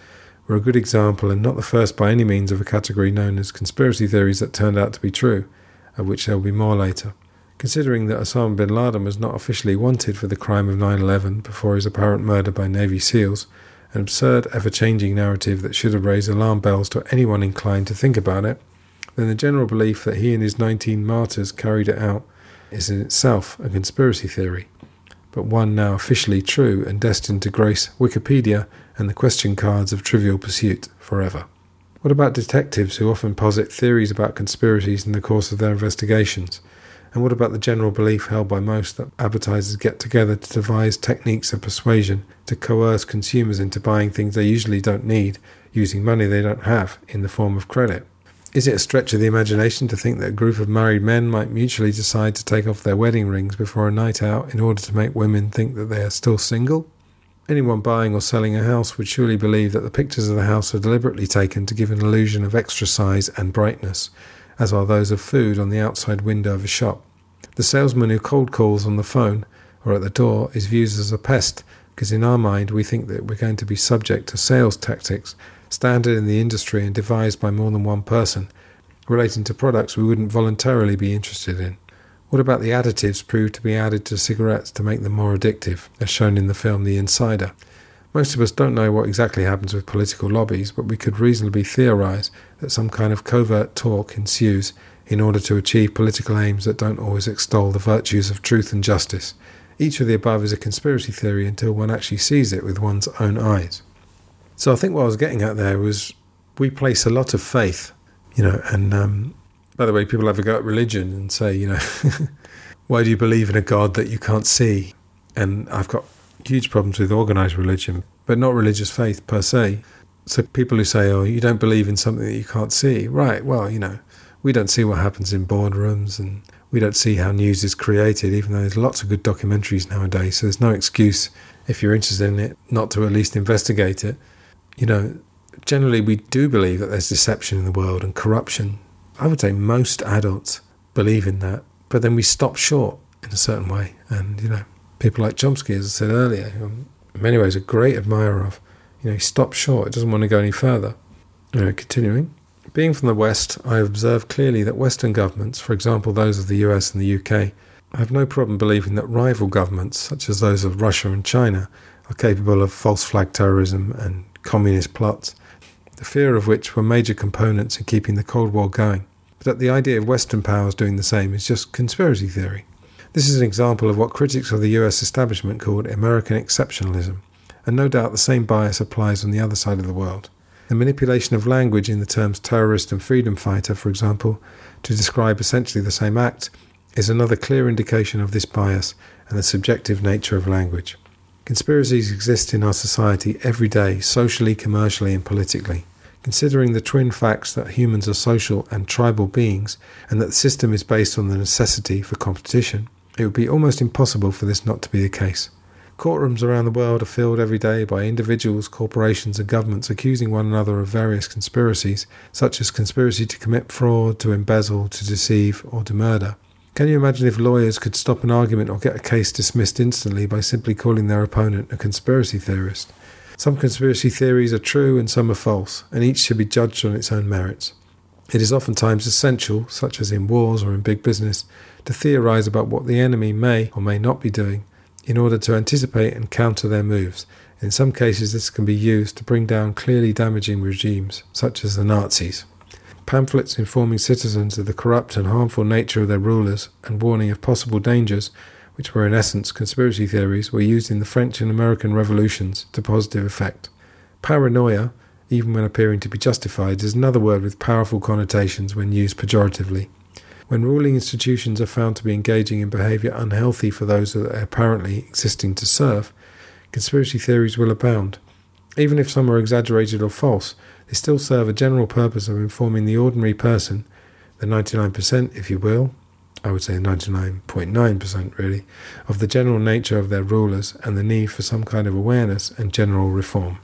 were a good example and not the first by any means of a category known as conspiracy theories that turned out to be true, of which there will be more later. Considering that Osama bin Laden was not officially wanted for the crime of 9 11 before his apparent murder by Navy SEALs, an absurd, ever changing narrative that should have raised alarm bells to anyone inclined to think about it, then the general belief that he and his 19 martyrs carried it out is in itself a conspiracy theory, but one now officially true and destined to grace Wikipedia and the question cards of Trivial Pursuit forever. What about detectives who often posit theories about conspiracies in the course of their investigations? And what about the general belief held by most that advertisers get together to devise techniques of persuasion to coerce consumers into buying things they usually don't need using money they don't have in the form of credit? Is it a stretch of the imagination to think that a group of married men might mutually decide to take off their wedding rings before a night out in order to make women think that they are still single? Anyone buying or selling a house would surely believe that the pictures of the house are deliberately taken to give an illusion of extra size and brightness, as are those of food on the outside window of a shop. The salesman who cold calls on the phone or at the door is viewed as a pest because in our mind we think that we're going to be subject to sales tactics standard in the industry and devised by more than one person relating to products we wouldn't voluntarily be interested in. What about the additives proved to be added to cigarettes to make them more addictive, as shown in the film The Insider? Most of us don't know what exactly happens with political lobbies, but we could reasonably theorize that some kind of covert talk ensues in order to achieve political aims that don't always extol the virtues of truth and justice. Each of the above is a conspiracy theory until one actually sees it with one's own eyes. So I think what I was getting at there was we place a lot of faith, you know, and um, by the way, people have a go at religion and say, you know, why do you believe in a God that you can't see? And I've got huge problems with organized religion, but not religious faith per se. So people who say, oh, you don't believe in something that you can't see, right? Well, you know, we don't see what happens in boardrooms and we don't see how news is created, even though there's lots of good documentaries nowadays. So there's no excuse if you're interested in it not to at least investigate it. You know, generally we do believe that there's deception in the world and corruption. I would say most adults believe in that, but then we stop short in a certain way. And, you know, people like Chomsky, as I said earlier, in many ways a great admirer of, you know, he stops short, doesn't want to go any further. You know, continuing. Being from the West, I observe clearly that Western governments, for example those of the US and the UK, have no problem believing that rival governments, such as those of Russia and China, are capable of false flag terrorism and communist plots, the fear of which were major components in keeping the Cold War going. But that the idea of Western powers doing the same is just conspiracy theory. This is an example of what critics of the US establishment called American exceptionalism, and no doubt the same bias applies on the other side of the world. The manipulation of language in the terms terrorist and freedom fighter, for example, to describe essentially the same act, is another clear indication of this bias and the subjective nature of language. Conspiracies exist in our society every day, socially, commercially, and politically. Considering the twin facts that humans are social and tribal beings, and that the system is based on the necessity for competition, it would be almost impossible for this not to be the case. Courtrooms around the world are filled every day by individuals, corporations, and governments accusing one another of various conspiracies, such as conspiracy to commit fraud, to embezzle, to deceive, or to murder. Can you imagine if lawyers could stop an argument or get a case dismissed instantly by simply calling their opponent a conspiracy theorist? Some conspiracy theories are true and some are false, and each should be judged on its own merits. It is oftentimes essential, such as in wars or in big business, to theorize about what the enemy may or may not be doing in order to anticipate and counter their moves. In some cases, this can be used to bring down clearly damaging regimes, such as the Nazis. Pamphlets informing citizens of the corrupt and harmful nature of their rulers and warning of possible dangers, which were in essence conspiracy theories, were used in the French and American revolutions to positive effect. Paranoia, even when appearing to be justified, is another word with powerful connotations when used pejoratively. When ruling institutions are found to be engaging in behaviour unhealthy for those that are apparently existing to serve, conspiracy theories will abound. Even if some are exaggerated or false, they still serve a general purpose of informing the ordinary person, the 99% if you will, I would say 99.9% really, of the general nature of their rulers and the need for some kind of awareness and general reform.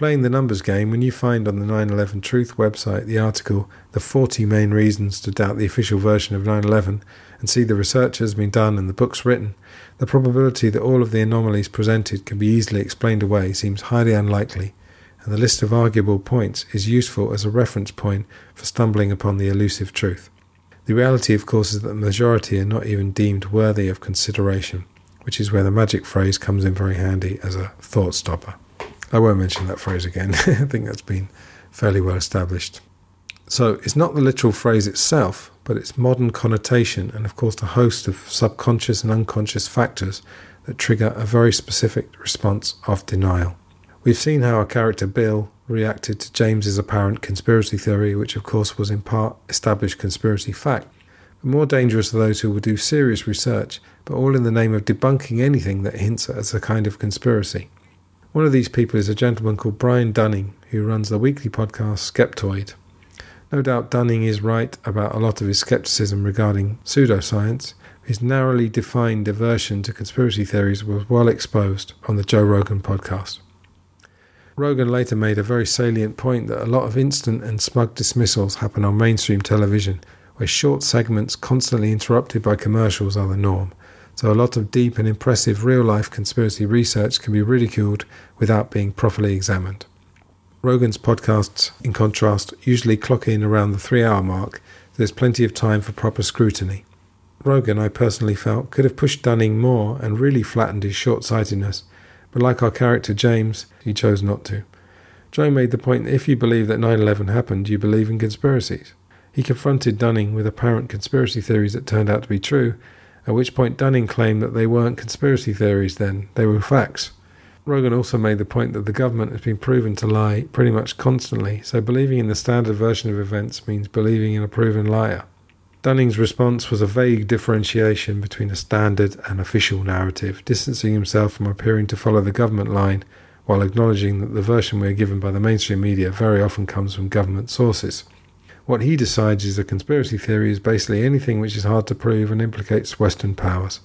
Playing the numbers game, when you find on the 9 11 Truth website the article The 40 Main Reasons to Doubt the Official Version of 9 11 and see the research has been done and the books written, the probability that all of the anomalies presented can be easily explained away seems highly unlikely, and the list of arguable points is useful as a reference point for stumbling upon the elusive truth. The reality, of course, is that the majority are not even deemed worthy of consideration, which is where the magic phrase comes in very handy as a thought stopper. I won't mention that phrase again. I think that's been fairly well established. So it's not the literal phrase itself, but its modern connotation and, of course, the host of subconscious and unconscious factors that trigger a very specific response of denial. We've seen how our character Bill reacted to James's apparent conspiracy theory, which, of course, was in part established conspiracy fact. But more dangerous are those who will do serious research, but all in the name of debunking anything that hints at a kind of conspiracy. One of these people is a gentleman called Brian Dunning, who runs the weekly podcast Skeptoid. No doubt Dunning is right about a lot of his skepticism regarding pseudoscience. His narrowly defined aversion to conspiracy theories was well exposed on the Joe Rogan podcast. Rogan later made a very salient point that a lot of instant and smug dismissals happen on mainstream television, where short segments constantly interrupted by commercials are the norm. So a lot of deep and impressive real life conspiracy research can be ridiculed without being properly examined. Rogan's podcasts, in contrast, usually clock in around the three hour mark, there's plenty of time for proper scrutiny. Rogan, I personally felt, could have pushed Dunning more and really flattened his short sightedness, but like our character James, he chose not to. Joe made the point that if you believe that 9 11 happened, you believe in conspiracies. He confronted Dunning with apparent conspiracy theories that turned out to be true, at which point Dunning claimed that they weren't conspiracy theories then, they were facts. Rogan also made the point that the government has been proven to lie pretty much constantly, so believing in the standard version of events means believing in a proven liar. Dunning's response was a vague differentiation between a standard and official narrative, distancing himself from appearing to follow the government line while acknowledging that the version we are given by the mainstream media very often comes from government sources. What he decides is a conspiracy theory is basically anything which is hard to prove and implicates Western powers.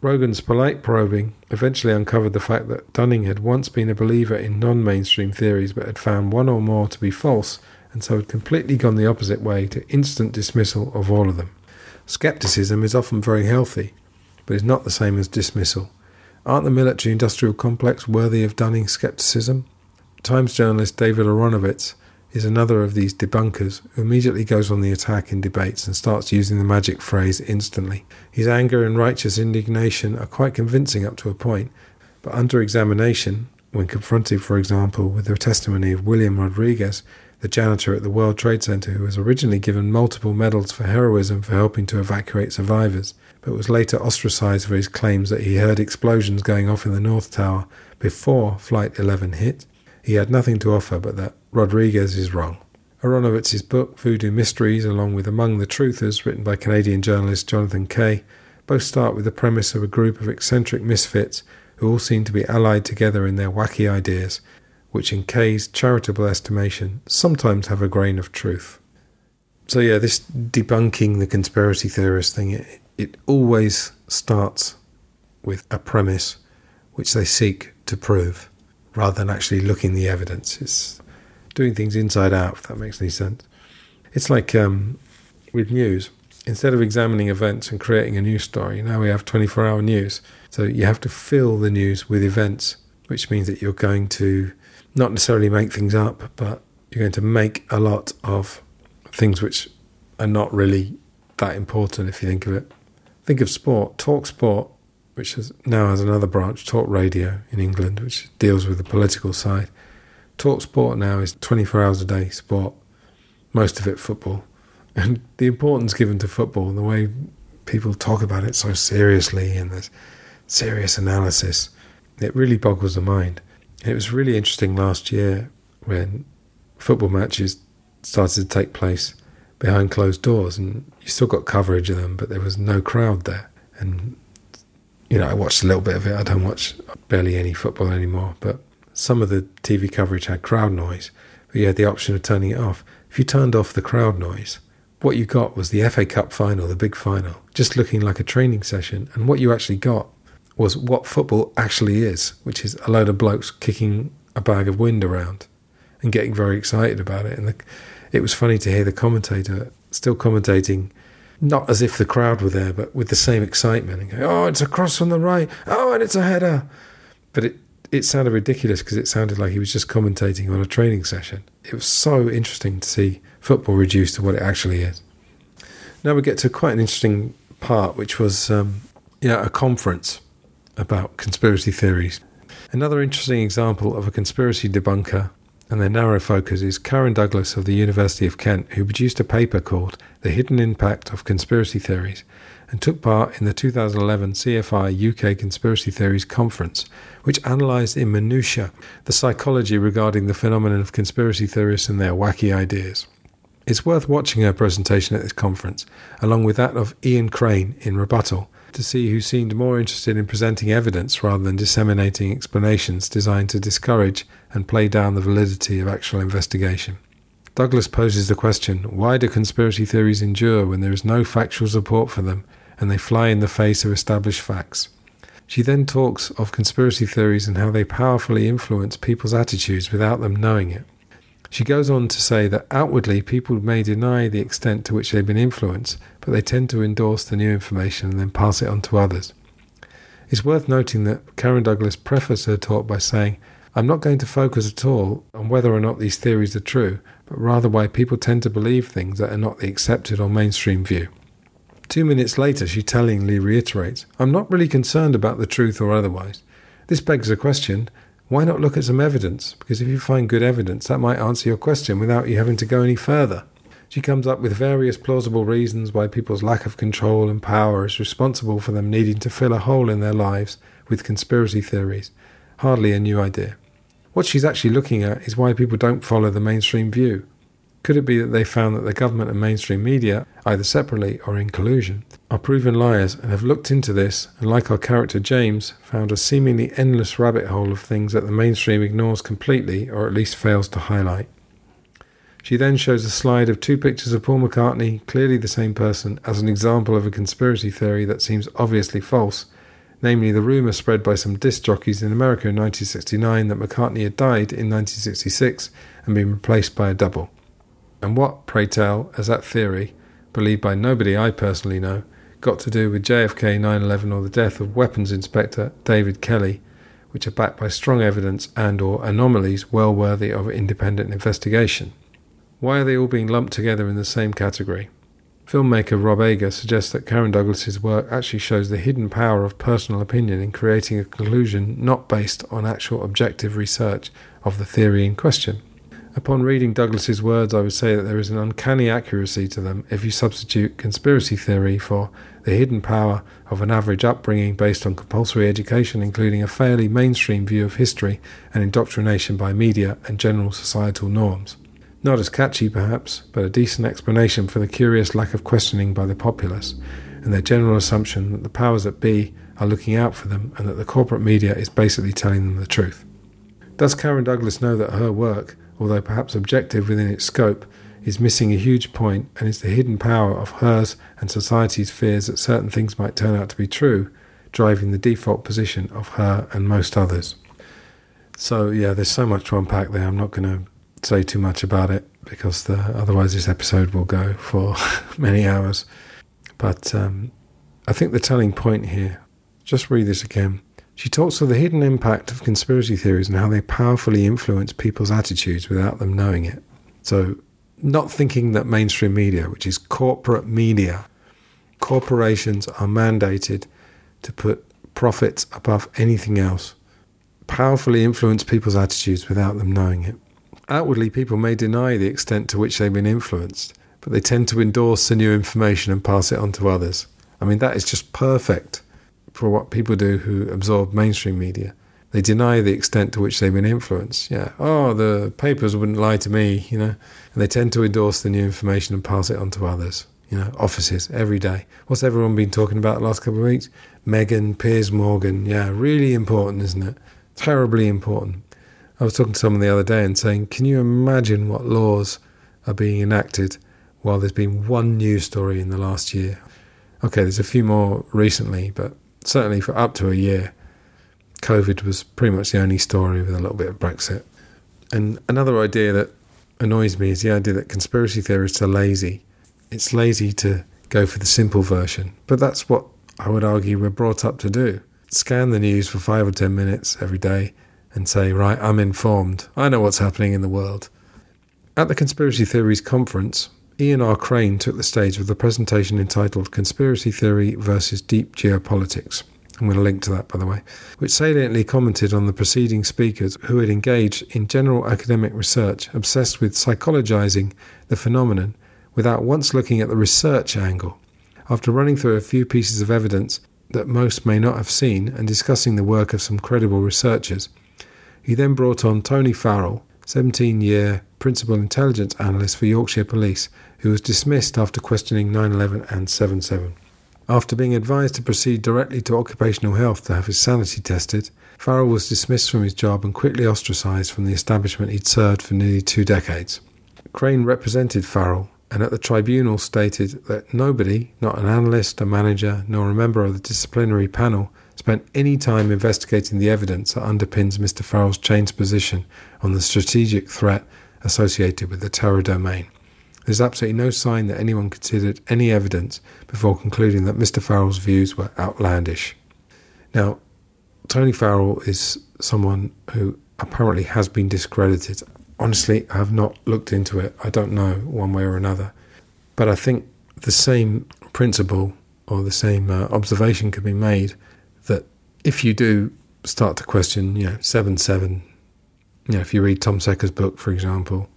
Rogan's polite probing eventually uncovered the fact that Dunning had once been a believer in non mainstream theories but had found one or more to be false and so had completely gone the opposite way to instant dismissal of all of them. Skepticism is often very healthy, but is not the same as dismissal. Aren't the military industrial complex worthy of Dunning's skepticism? Times journalist David Aaronovitch is another of these debunkers who immediately goes on the attack in debates and starts using the magic phrase instantly. His anger and righteous indignation are quite convincing up to a point, but under examination, when confronted, for example, with the testimony of William Rodriguez, the janitor at the World Trade Center who was originally given multiple medals for heroism for helping to evacuate survivors, but was later ostracized for his claims that he heard explosions going off in the North Tower before Flight 11 hit, he had nothing to offer but that Rodriguez is wrong. Aaronovitch's book, Voodoo Histories, along with Among the Truthers, written by Canadian journalist Jonathan Kay, both start with the premise of a group of eccentric misfits who all seem to be allied together in their wacky ideas, which in Kay's charitable estimation sometimes have a grain of truth. So, yeah, this debunking the conspiracy theorist thing, it, it always starts with a premise which they seek to prove rather than actually looking the evidence. It's doing things inside out, if that makes any sense. It's like um, with news. Instead of examining events and creating a news story, now we have 24 hour news. So you have to fill the news with events, which means that you're going to not necessarily make things up, but you're going to make a lot of things which are not really that important if you think of it. Think of sport, talk sport which now has another branch, Talk Radio in England, which deals with the political side. Talk Sport now is 24 hours a day sport, most of it football. And the importance given to football and the way people talk about it so seriously and there's serious analysis, it really boggles the mind. It was really interesting last year when football matches started to take place behind closed doors and you still got coverage of them, but there was no crowd there. And you know, I watched a little bit of it. I don't watch barely any football anymore, but some of the TV coverage had crowd noise, but you had the option of turning it off. If you turned off the crowd noise, what you got was the FA Cup final, the big final, just looking like a training session. And what you actually got was what football actually is, which is a load of blokes kicking a bag of wind around and getting very excited about it. And the, it was funny to hear the commentator still commentating, not as if the crowd were there, but with the same excitement and going, "Oh, it's a cross from the right. Oh, and it's a header." But it it sounded ridiculous because it sounded like he was just commentating on a training session. It was so interesting to see football reduced to what it actually is. Now we get to quite an interesting part, which was um, a conference about conspiracy theories. Another interesting example of a conspiracy debunker and their narrow focus is Karen Douglas of the University of Kent, who produced a paper called The Hidden Impact of Conspiracy Theories and took part in the 2011 CFI UK Conspiracy Theories Conference, which analysed in minutiae the psychology regarding the phenomenon of conspiracy theorists and their wacky ideas. It's worth watching her presentation at this conference, along with that of Ian Crane in Rebuttal, to see who seemed more interested in presenting evidence rather than disseminating explanations designed to discourage and play down the validity of actual investigation. Douglas poses the question why do conspiracy theories endure when there is no factual support for them and they fly in the face of established facts? She then talks of conspiracy theories and how they powerfully influence people's attitudes without them knowing it. She goes on to say that outwardly people may deny the extent to which they've been influenced, but they tend to endorse the new information and then pass it on to others. It's worth noting that Karen Douglas prefaced her talk by saying, I'm not going to focus at all on whether or not these theories are true, but rather why people tend to believe things that are not the accepted or mainstream view. Two minutes later, she tellingly reiterates, I'm not really concerned about the truth or otherwise. This begs the question why not look at some evidence? Because if you find good evidence, that might answer your question without you having to go any further. She comes up with various plausible reasons why people's lack of control and power is responsible for them needing to fill a hole in their lives with conspiracy theories. Hardly a new idea. What she's actually looking at is why people don't follow the mainstream view. Could it be that they found that the government and mainstream media, either separately or in collusion, are proven liars and have looked into this and, like our character James, found a seemingly endless rabbit hole of things that the mainstream ignores completely or at least fails to highlight? She then shows a slide of two pictures of Paul McCartney, clearly the same person, as an example of a conspiracy theory that seems obviously false, namely the rumour spread by some disc jockeys in America in 1969 that McCartney had died in 1966 and been replaced by a double. And what, pray tell, has that theory, believed by nobody I personally know, got to do with JFK 9 11 or the death of weapons inspector David Kelly, which are backed by strong evidence and or anomalies well worthy of independent investigation? Why are they all being lumped together in the same category? Filmmaker Rob Ager suggests that Karen Douglas's work actually shows the hidden power of personal opinion in creating a conclusion not based on actual objective research of the theory in question. Upon reading Douglas's words, I would say that there is an uncanny accuracy to them if you substitute conspiracy theory for the hidden power of an average upbringing based on compulsory education, including a fairly mainstream view of history and indoctrination by media and general societal norms. Not as catchy, perhaps, but a decent explanation for the curious lack of questioning by the populace and their general assumption that the powers that be are looking out for them and that the corporate media is basically telling them the truth. Does Karen Douglas know that her work, although perhaps objective within its scope, is missing a huge point and is the hidden power of hers and society's fears that certain things might turn out to be true, driving the default position of her and most others. So, yeah, there's so much to unpack there. I'm not going to say too much about it because the, otherwise this episode will go for many hours. But um, I think the telling point here, just read this again. She talks of the hidden impact of conspiracy theories and how they powerfully influence people's attitudes without them knowing it. So, not thinking that mainstream media, which is corporate media, corporations are mandated to put profits above anything else, powerfully influence people's attitudes without them knowing it. Outwardly, people may deny the extent to which they've been influenced, but they tend to endorse the new information and pass it on to others. I mean, that is just perfect for what people do who absorb mainstream media. They deny the extent to which they've been influenced. Yeah, oh, the papers wouldn't lie to me, you know. And they tend to endorse the new information and pass it on to others. You know, offices every day. What's everyone been talking about the last couple of weeks? Meghan, Piers Morgan. Yeah, really important, isn't it? Terribly important. I was talking to someone the other day and saying, can you imagine what laws are being enacted while there's been one news story in the last year. Okay, there's a few more recently, but certainly for up to a year, COVID was pretty much the only story with a little bit of Brexit. And another idea that annoys me is the idea that conspiracy theorists are lazy. It's lazy to go for the simple version, but that's what I would argue we're brought up to do. Scan the news for five or ten minutes every day and say, right, I'm informed. I know what's happening in the world. At the Conspiracy Theories Conference, Ian R. Crane took the stage with a presentation entitled Conspiracy Theory versus Deep Geopolitics. I'm going to link to that, by the way, which saliently commented on the preceding speakers who had engaged in general academic research obsessed with psychologizing the phenomenon without once looking at the research angle. After running through a few pieces of evidence that most may not have seen and discussing the work of some credible researchers, he then brought on Tony Farrell, 17 year principal intelligence analyst for Yorkshire Police, who was dismissed after questioning 9 11 and 7 7. After being advised to proceed directly to occupational health to have his sanity tested, Farrell was dismissed from his job and quickly ostracised from the establishment he'd served for nearly two decades. Crane represented Farrell and at the tribunal stated that nobody, not an analyst, a manager, nor a member of the disciplinary panel, spent any time investigating the evidence that underpins Mr. Farrell's changed position on the strategic threat associated with the terror domain. There's absolutely no sign that anyone considered any evidence before concluding that Mr. Farrell's views were outlandish. Now, Tony Farrell is someone who apparently has been discredited. Honestly, I have not looked into it. I don't know one way or another. But I think the same principle or the same uh, observation can be made that if you do start to question, you know, 7 7, you know, if you read Tom Secker's book, for example,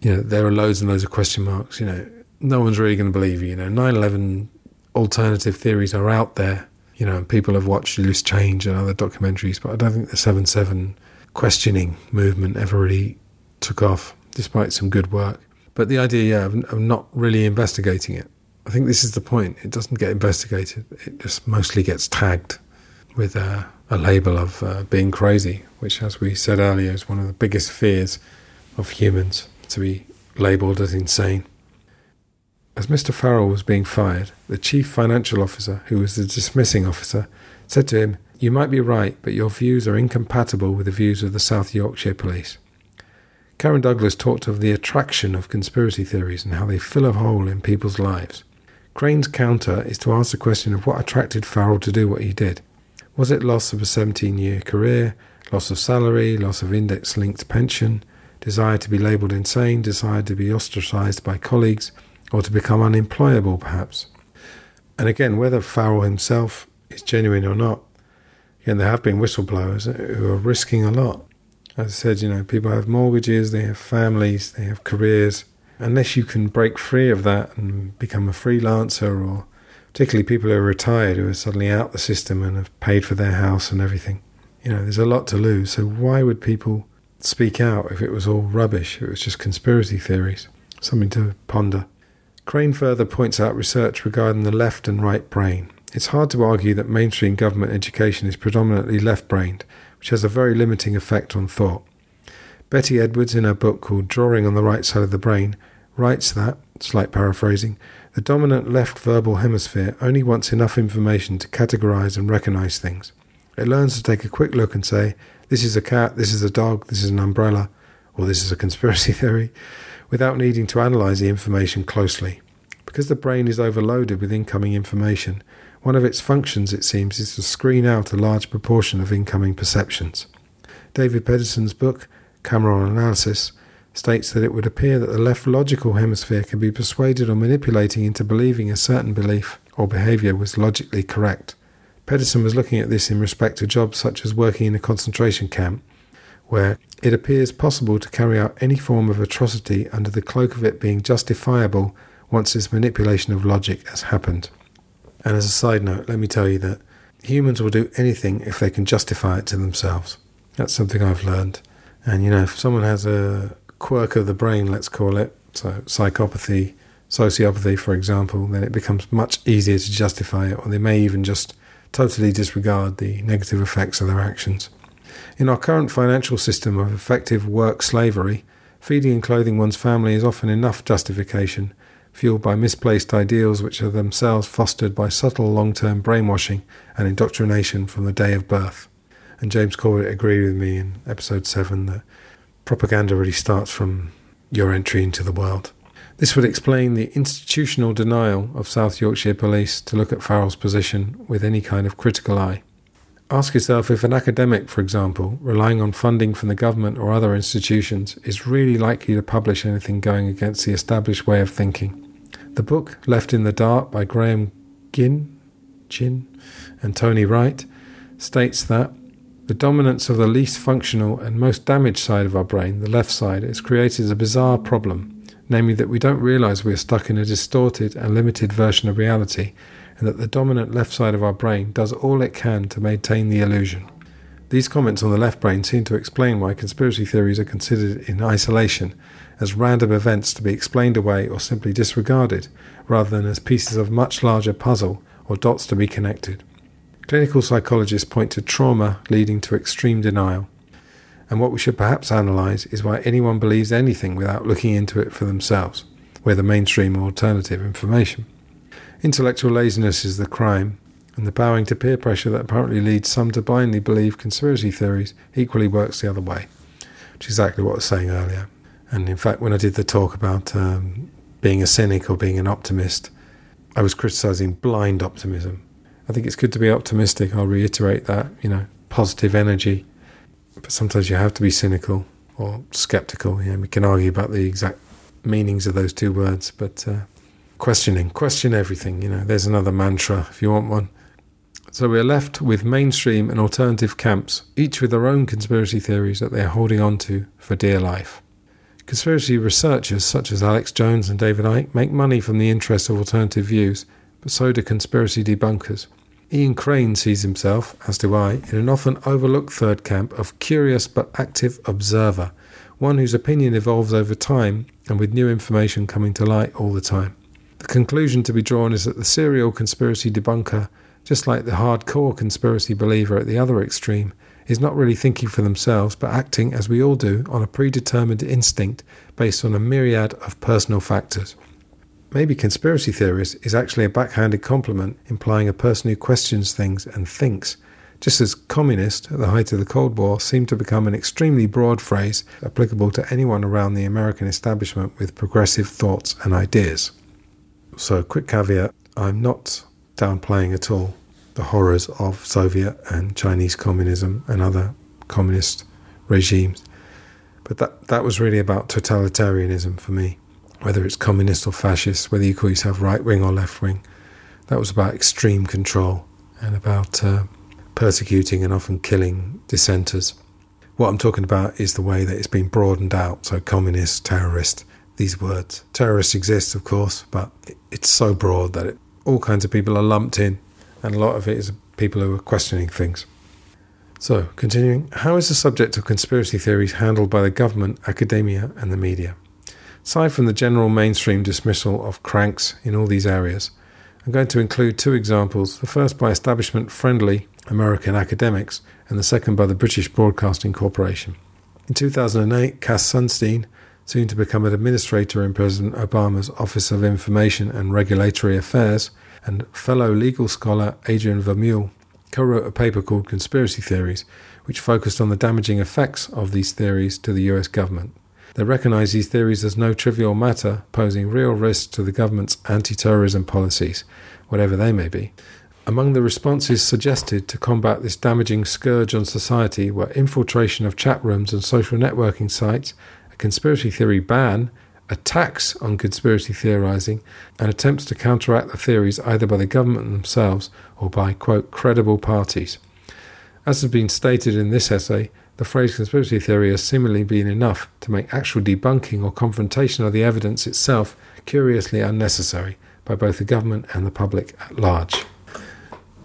you know, there are loads and loads of question marks. You know, no one's really going to believe you. You know, 9 11 alternative theories are out there, you know, and people have watched Loose Change and other documentaries, but I don't think the 7 7 questioning movement ever really took off, despite some good work. But the idea yeah, of, of not really investigating it, I think this is the point. It doesn't get investigated, it just mostly gets tagged with a, a label of uh, being crazy, which, as we said earlier, is one of the biggest fears of humans to be labelled as insane. As Mr. Farrell was being fired, the chief financial officer, who was the dismissing officer, said to him, You might be right, but your views are incompatible with the views of the South Yorkshire Police. Karen Douglas talked of the attraction of conspiracy theories and how they fill a hole in people's lives. Crane's counter is to ask the question of what attracted Farrell to do what he did. Was it loss of a 17 year career, loss of salary, loss of index linked pension, desire to be labelled insane, desire to be ostracised by colleagues, or to become unemployable, perhaps? And again, whether Farrell himself is genuine or not, again, there have been whistleblowers who are risking a lot. As I said, you know, people have mortgages, they have families, they have careers. Unless you can break free of that and become a freelancer or particularly people who are retired who are suddenly out the system and have paid for their house and everything. You know, there's a lot to lose. So why would people speak out if it was all rubbish? It was just conspiracy theories. Something to ponder. Crane further points out research regarding the left and right brain. It's hard to argue that mainstream government education is predominantly left brained, which has a very limiting effect on thought. Betty Edwards, in her book called Drawing on the Right Side of the Brain, writes that, slight paraphrasing, the dominant left verbal hemisphere only wants enough information to categorize and recognize things. It learns to take a quick look and say, this is a cat, this is a dog, this is an umbrella, or this is a conspiracy theory, without needing to analyze the information closely. Because the brain is overloaded with incoming information, one of its functions, it seems, is to screen out a large proportion of incoming perceptions. David Pedersen's book, Cameron Analysis, states that it would appear that the left logical hemisphere can be persuaded or manipulated into believing a certain belief or behavior was logically correct. Pedersen was looking at this in respect to jobs such as working in a concentration camp, where it appears possible to carry out any form of atrocity under the cloak of it being justifiable once this manipulation of logic has happened. And as a side note, let me tell you that humans will do anything if they can justify it to themselves. That's something I've learned. And you know, if someone has a quirk of the brain, let's call it, so psychopathy, sociopathy, for example, then it becomes much easier to justify it, or they may even just totally disregard the negative effects of their actions. In our current financial system of effective work slavery, feeding and clothing one's family is often enough justification fueled by misplaced ideals which are themselves fostered by subtle long term brainwashing and indoctrination from the day of birth. And James Corbett agreed with me in episode 7 that propaganda really starts from your entry into the world. This would explain the institutional denial of South Yorkshire Police to look at Farrell's position with any kind of critical eye. Ask yourself if an academic, for example, relying on funding from the government or other institutions, is really likely to publish anything going against the established way of thinking. The book, Left in the Dark by Graham Gynn, Gynn, and Tony Wright, states that the dominance of the least functional and most damaged side of our brain, the left side, has created a bizarre problem namely that we don't realize we are stuck in a distorted and limited version of reality, and that the dominant left side of our brain does all it can to maintain the illusion. These comments on the left brain seem to explain why conspiracy theories are considered in isolation, as random events to be explained away or simply disregarded, rather than as pieces of much larger puzzle or dots to be connected. Clinical psychologists point to trauma leading to extreme denial, and what we should perhaps analyse is why anyone believes anything without looking into it for themselves, whether mainstream or alternative information. Intellectual laziness is the crime, and the bowing to peer pressure that apparently leads some to blindly believe conspiracy theories equally works the other way, which is exactly what I was saying earlier. And in fact, when I did the talk about um, being a cynic or being an optimist, I was criticising blind optimism. I think it's good to be optimistic. I'll reiterate that, you know, positive energy but sometimes you have to be cynical or skeptical. Yeah, we can argue about the exact meanings of those two words, but uh, questioning, question everything. You know, there's another mantra if you want one. So we're left with mainstream and alternative camps, each with their own conspiracy theories that they're holding on to for dear life. Conspiracy researchers such as Alex Jones and David Icke make money from the interest of alternative views, but so do conspiracy debunkers. Ian Crane sees himself, as do I, in an often overlooked third camp of curious but active observer, one whose opinion evolves over time and with new information coming to light all the time. The conclusion to be drawn is that the serial conspiracy debunker, just like the hardcore conspiracy believer at the other extreme, is not really thinking for themselves but acting, as we all do, on a predetermined instinct based on a myriad of personal factors. Maybe conspiracy theorist is actually a backhanded compliment implying a person who questions things and thinks, just as communist at the height of the Cold War seemed to become an extremely broad phrase applicable to anyone around the American establishment with progressive thoughts and ideas. So, quick caveat I'm not downplaying at all the horrors of Soviet and Chinese communism and other communist regimes. But that, that was really about totalitarianism for me whether it's communist or fascist, whether you call yourself right wing or left wing. That was about extreme control and about uh, persecuting and often killing dissenters. What I'm talking about is the way that it's been broadened out. So, communist, terrorist, these words. Terrorists exist, of course, but it's so broad that it, all kinds of people are lumped in, and a lot of it is people who are questioning things. So, continuing, how is the subject of conspiracy theories handled by the government, academia, and the media? Aside from the general mainstream dismissal of cranks in all these areas, I'm going to include two examples the first by establishment friendly American academics, and the second by the British Broadcasting Corporation. In 2008, Cass Sunstein, soon to become an administrator in President Obama's Office of Information and Regulatory Affairs, and fellow legal scholar Adrian Vermeule, co wrote a paper called Conspiracy Theories, which focused on the damaging effects of these theories to the US government. They recognise these theories as no trivial matter, posing real risks to the government's anti terrorism policies, whatever they may be. Among the responses suggested to combat this damaging scourge on society were infiltration of chat rooms and social networking sites, a conspiracy theory ban, attacks on conspiracy theorizing, and attempts to counteract the theories either by the government themselves or by, quote, credible parties. As has been stated in this essay, the phrase conspiracy theory has seemingly been enough to make actual debunking or confrontation of the evidence itself curiously unnecessary by both the government and the public at large.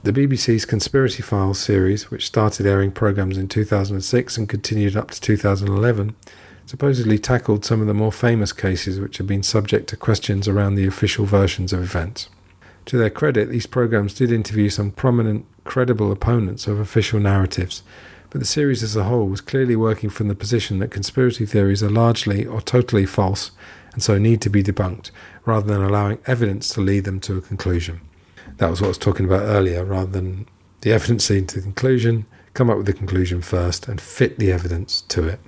The BBC's Conspiracy Files series, which started airing programmes in 2006 and continued up to 2011, supposedly tackled some of the more famous cases which have been subject to questions around the official versions of events. To their credit, these programmes did interview some prominent, credible opponents of official narratives but the series as a whole was clearly working from the position that conspiracy theories are largely or totally false and so need to be debunked, rather than allowing evidence to lead them to a conclusion. That was what I was talking about earlier, rather than the evidence leading to the conclusion, come up with the conclusion first and fit the evidence to it.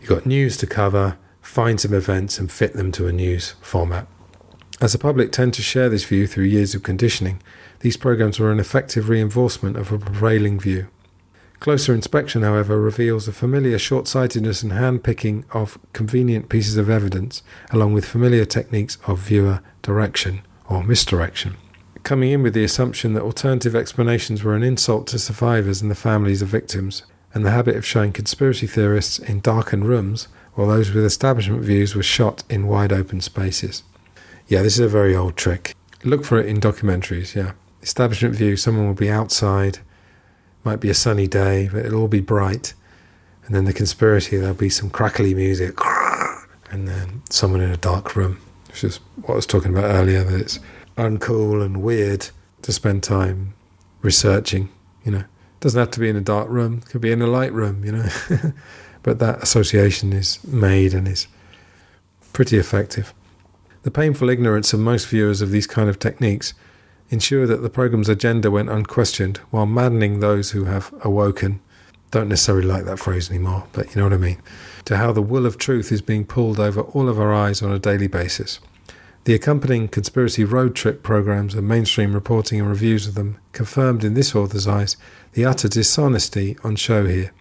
You've got news to cover, find some events and fit them to a news format. As the public tend to share this view through years of conditioning, these programs were an effective reinforcement of a prevailing view. Closer inspection, however, reveals a familiar short sightedness and hand picking of convenient pieces of evidence, along with familiar techniques of viewer direction or misdirection. Coming in with the assumption that alternative explanations were an insult to survivors and the families of victims, and the habit of showing conspiracy theorists in darkened rooms, while those with establishment views were shot in wide open spaces. Yeah, this is a very old trick. Look for it in documentaries, yeah. Establishment view, someone will be outside, might be a sunny day, but it'll all be bright. And then the conspiracy, there'll be some crackly music, and then someone in a dark room. Which is what I was talking about earlier, that it's uncool and weird to spend time researching, you know. it Doesn't have to be in a dark room, it could be in a light room, you know. but that association is made and is pretty effective. The painful ignorance of most viewers of these kind of techniques ensure that the program's agenda went unquestioned, while maddening those who have awoken. Don't necessarily like that phrase anymore, but you know what I mean. To how the wool of truth is being pulled over all of our eyes on a daily basis. The accompanying conspiracy road trip programs and mainstream reporting and reviews of them confirmed in this author's eyes the utter dishonesty on show here.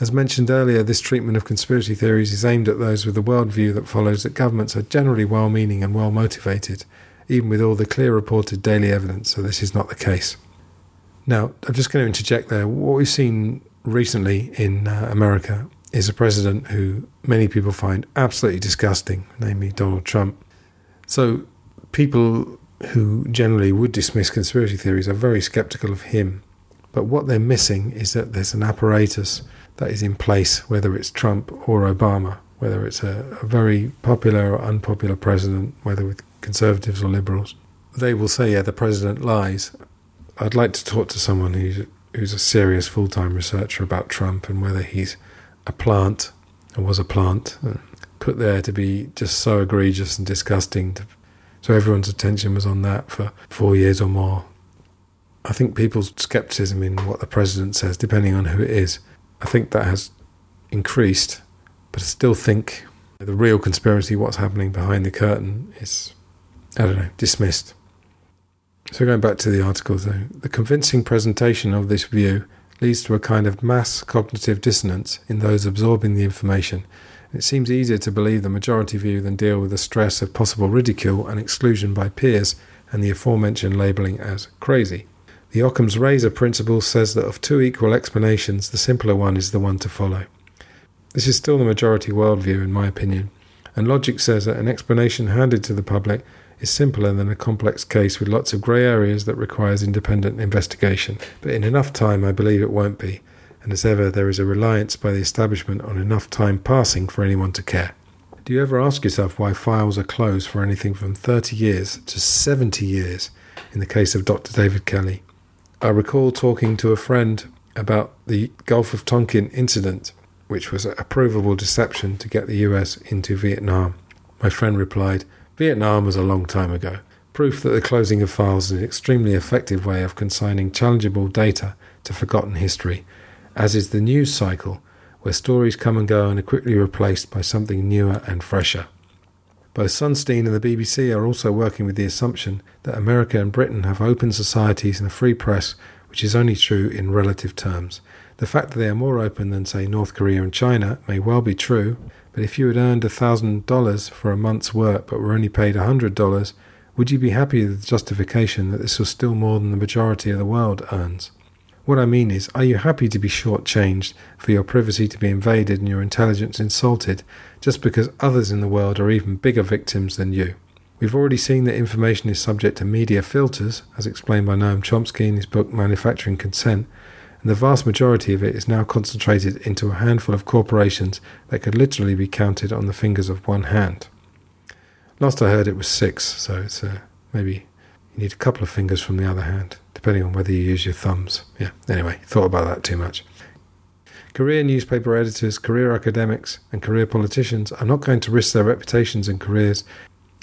As mentioned earlier, this treatment of conspiracy theories is aimed at those with a worldview that follows that governments are generally well meaning and well motivated, even with all the clear reported daily evidence that this is not the case. Now, I'm just going to interject there. What we've seen recently in uh, America is a president who many people find absolutely disgusting, namely Donald Trump. So, people who generally would dismiss conspiracy theories are very skeptical of him. But what they're missing is that there's an apparatus that is in place, whether it's Trump or Obama, whether it's a, a very popular or unpopular president, whether with conservatives or liberals. They will say, yeah, the president lies. I'd like to talk to someone who's, who's a serious full time researcher about Trump and whether he's a plant or was a plant uh, put there to be just so egregious and disgusting. To, so everyone's attention was on that for four years or more. I think people's skepticism in what the president says, depending on who it is, I think that has increased, but I still think the real conspiracy, what's happening behind the curtain, is, I don't know, dismissed. So going back to the article, though, the convincing presentation of this view leads to a kind of mass cognitive dissonance in those absorbing the information. It seems easier to believe the majority view than deal with the stress of possible ridicule and exclusion by peers and the aforementioned labelling as crazy. The Occam's razor principle says that of two equal explanations, the simpler one is the one to follow. This is still the majority worldview, in my opinion, and logic says that an explanation handed to the public is simpler than a complex case with lots of grey areas that requires independent investigation. But in enough time, I believe it won't be, and as ever, there is a reliance by the establishment on enough time passing for anyone to care. Do you ever ask yourself why files are closed for anything from 30 years to 70 years in the case of Dr. David Kelly? I recall talking to a friend about the Gulf of Tonkin incident, which was a provable deception to get the US into Vietnam. My friend replied, Vietnam was a long time ago. Proof that the closing of files is an extremely effective way of consigning challengeable data to forgotten history, as is the news cycle, where stories come and go and are quickly replaced by something newer and fresher. Both Sunstein and the BBC are also working with the assumption that America and Britain have open societies and a free press, which is only true in relative terms. The fact that they are more open than, say, North Korea and China may well be true, but if you had earned $1,000 for a month's work but were only paid $100, would you be happy with the justification that this was still more than the majority of the world earns? What I mean is, are you happy to be shortchanged, for your privacy to be invaded and your intelligence insulted, just because others in the world are even bigger victims than you? We've already seen that information is subject to media filters, as explained by Noam Chomsky in his book Manufacturing Consent, and the vast majority of it is now concentrated into a handful of corporations that could literally be counted on the fingers of one hand. Last I heard it was six, so it's uh, maybe you need a couple of fingers from the other hand depending on whether you use your thumbs. Yeah, anyway, thought about that too much. Career newspaper editors, career academics, and career politicians are not going to risk their reputations and careers,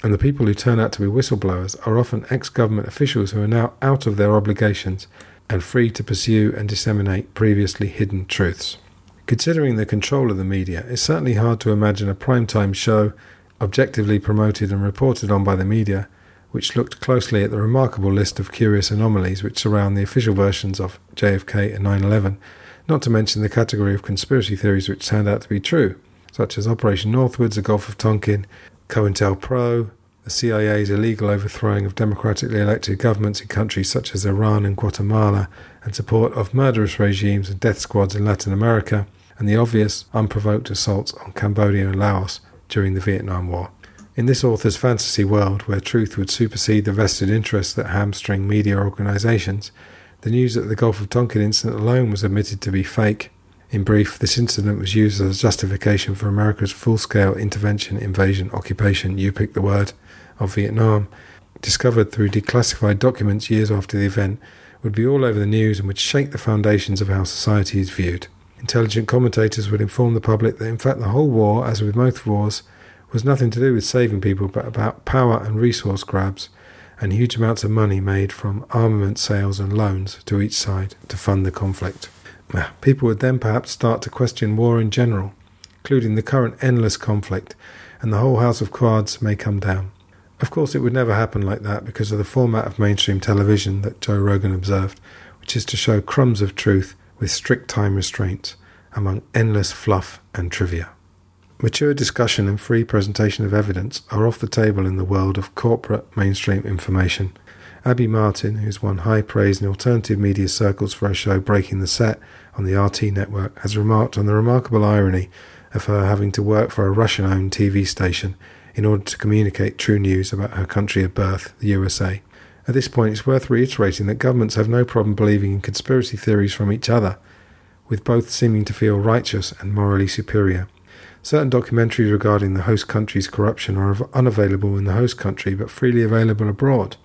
and the people who turn out to be whistleblowers are often ex government officials who are now out of their obligations and free to pursue and disseminate previously hidden truths. Considering the control of the media, it's certainly hard to imagine a prime-time show, objectively promoted and reported on by the media, which looked closely at the remarkable list of curious anomalies which surround the official versions of JFK and 9 11 not to mention the category of conspiracy theories which turned out to be true, such as Operation Northwoods, the Gulf of Tonkin, COINTELPRO, the CIA's illegal overthrowing of democratically elected governments in countries such as Iran and Guatemala, and support of murderous regimes and death squads in Latin America, and the obvious, unprovoked assaults on Cambodia and Laos during the Vietnam War. In this author's fantasy world, where truth would supersede the vested interests that hamstring media organisations, the news that the Gulf of Tonkin incident alone was admitted to be fake. In brief, this incident was used as a justification for America's full scale intervention, invasion, occupation, you pick the word, of Vietnam, discovered through declassified documents years after the event, would be all over the news and would shake the foundations of how society is viewed. Intelligent commentators would inform the public that, in fact, the whole war, as with most wars, was nothing to do with saving people but about power and resource grabs and huge amounts of money made from armament sales and loans to each side to fund the conflict. People would then perhaps start to question war in general, including the current endless conflict, and the whole house of cards may come down. Of course, it would never happen like that because of the format of mainstream television that Joe Rogan observed, which is to show crumbs of truth with strict time restraints among endless fluff and trivia. Mature discussion and free presentation of evidence are off the table in the world of corporate mainstream information. Abby Martin, who's won high praise in alternative media circles for her show Breaking the Set on the RT network, has remarked on the remarkable irony of her having to work for a Russian owned TV station in order to communicate true news about her country of birth, the USA. At this point, it's worth reiterating that governments have no problem believing in conspiracy theories from each other, with both seeming to feel righteous and morally superior. Certain documentaries regarding the host country's corruption are unavailable in the host country but freely available abroad.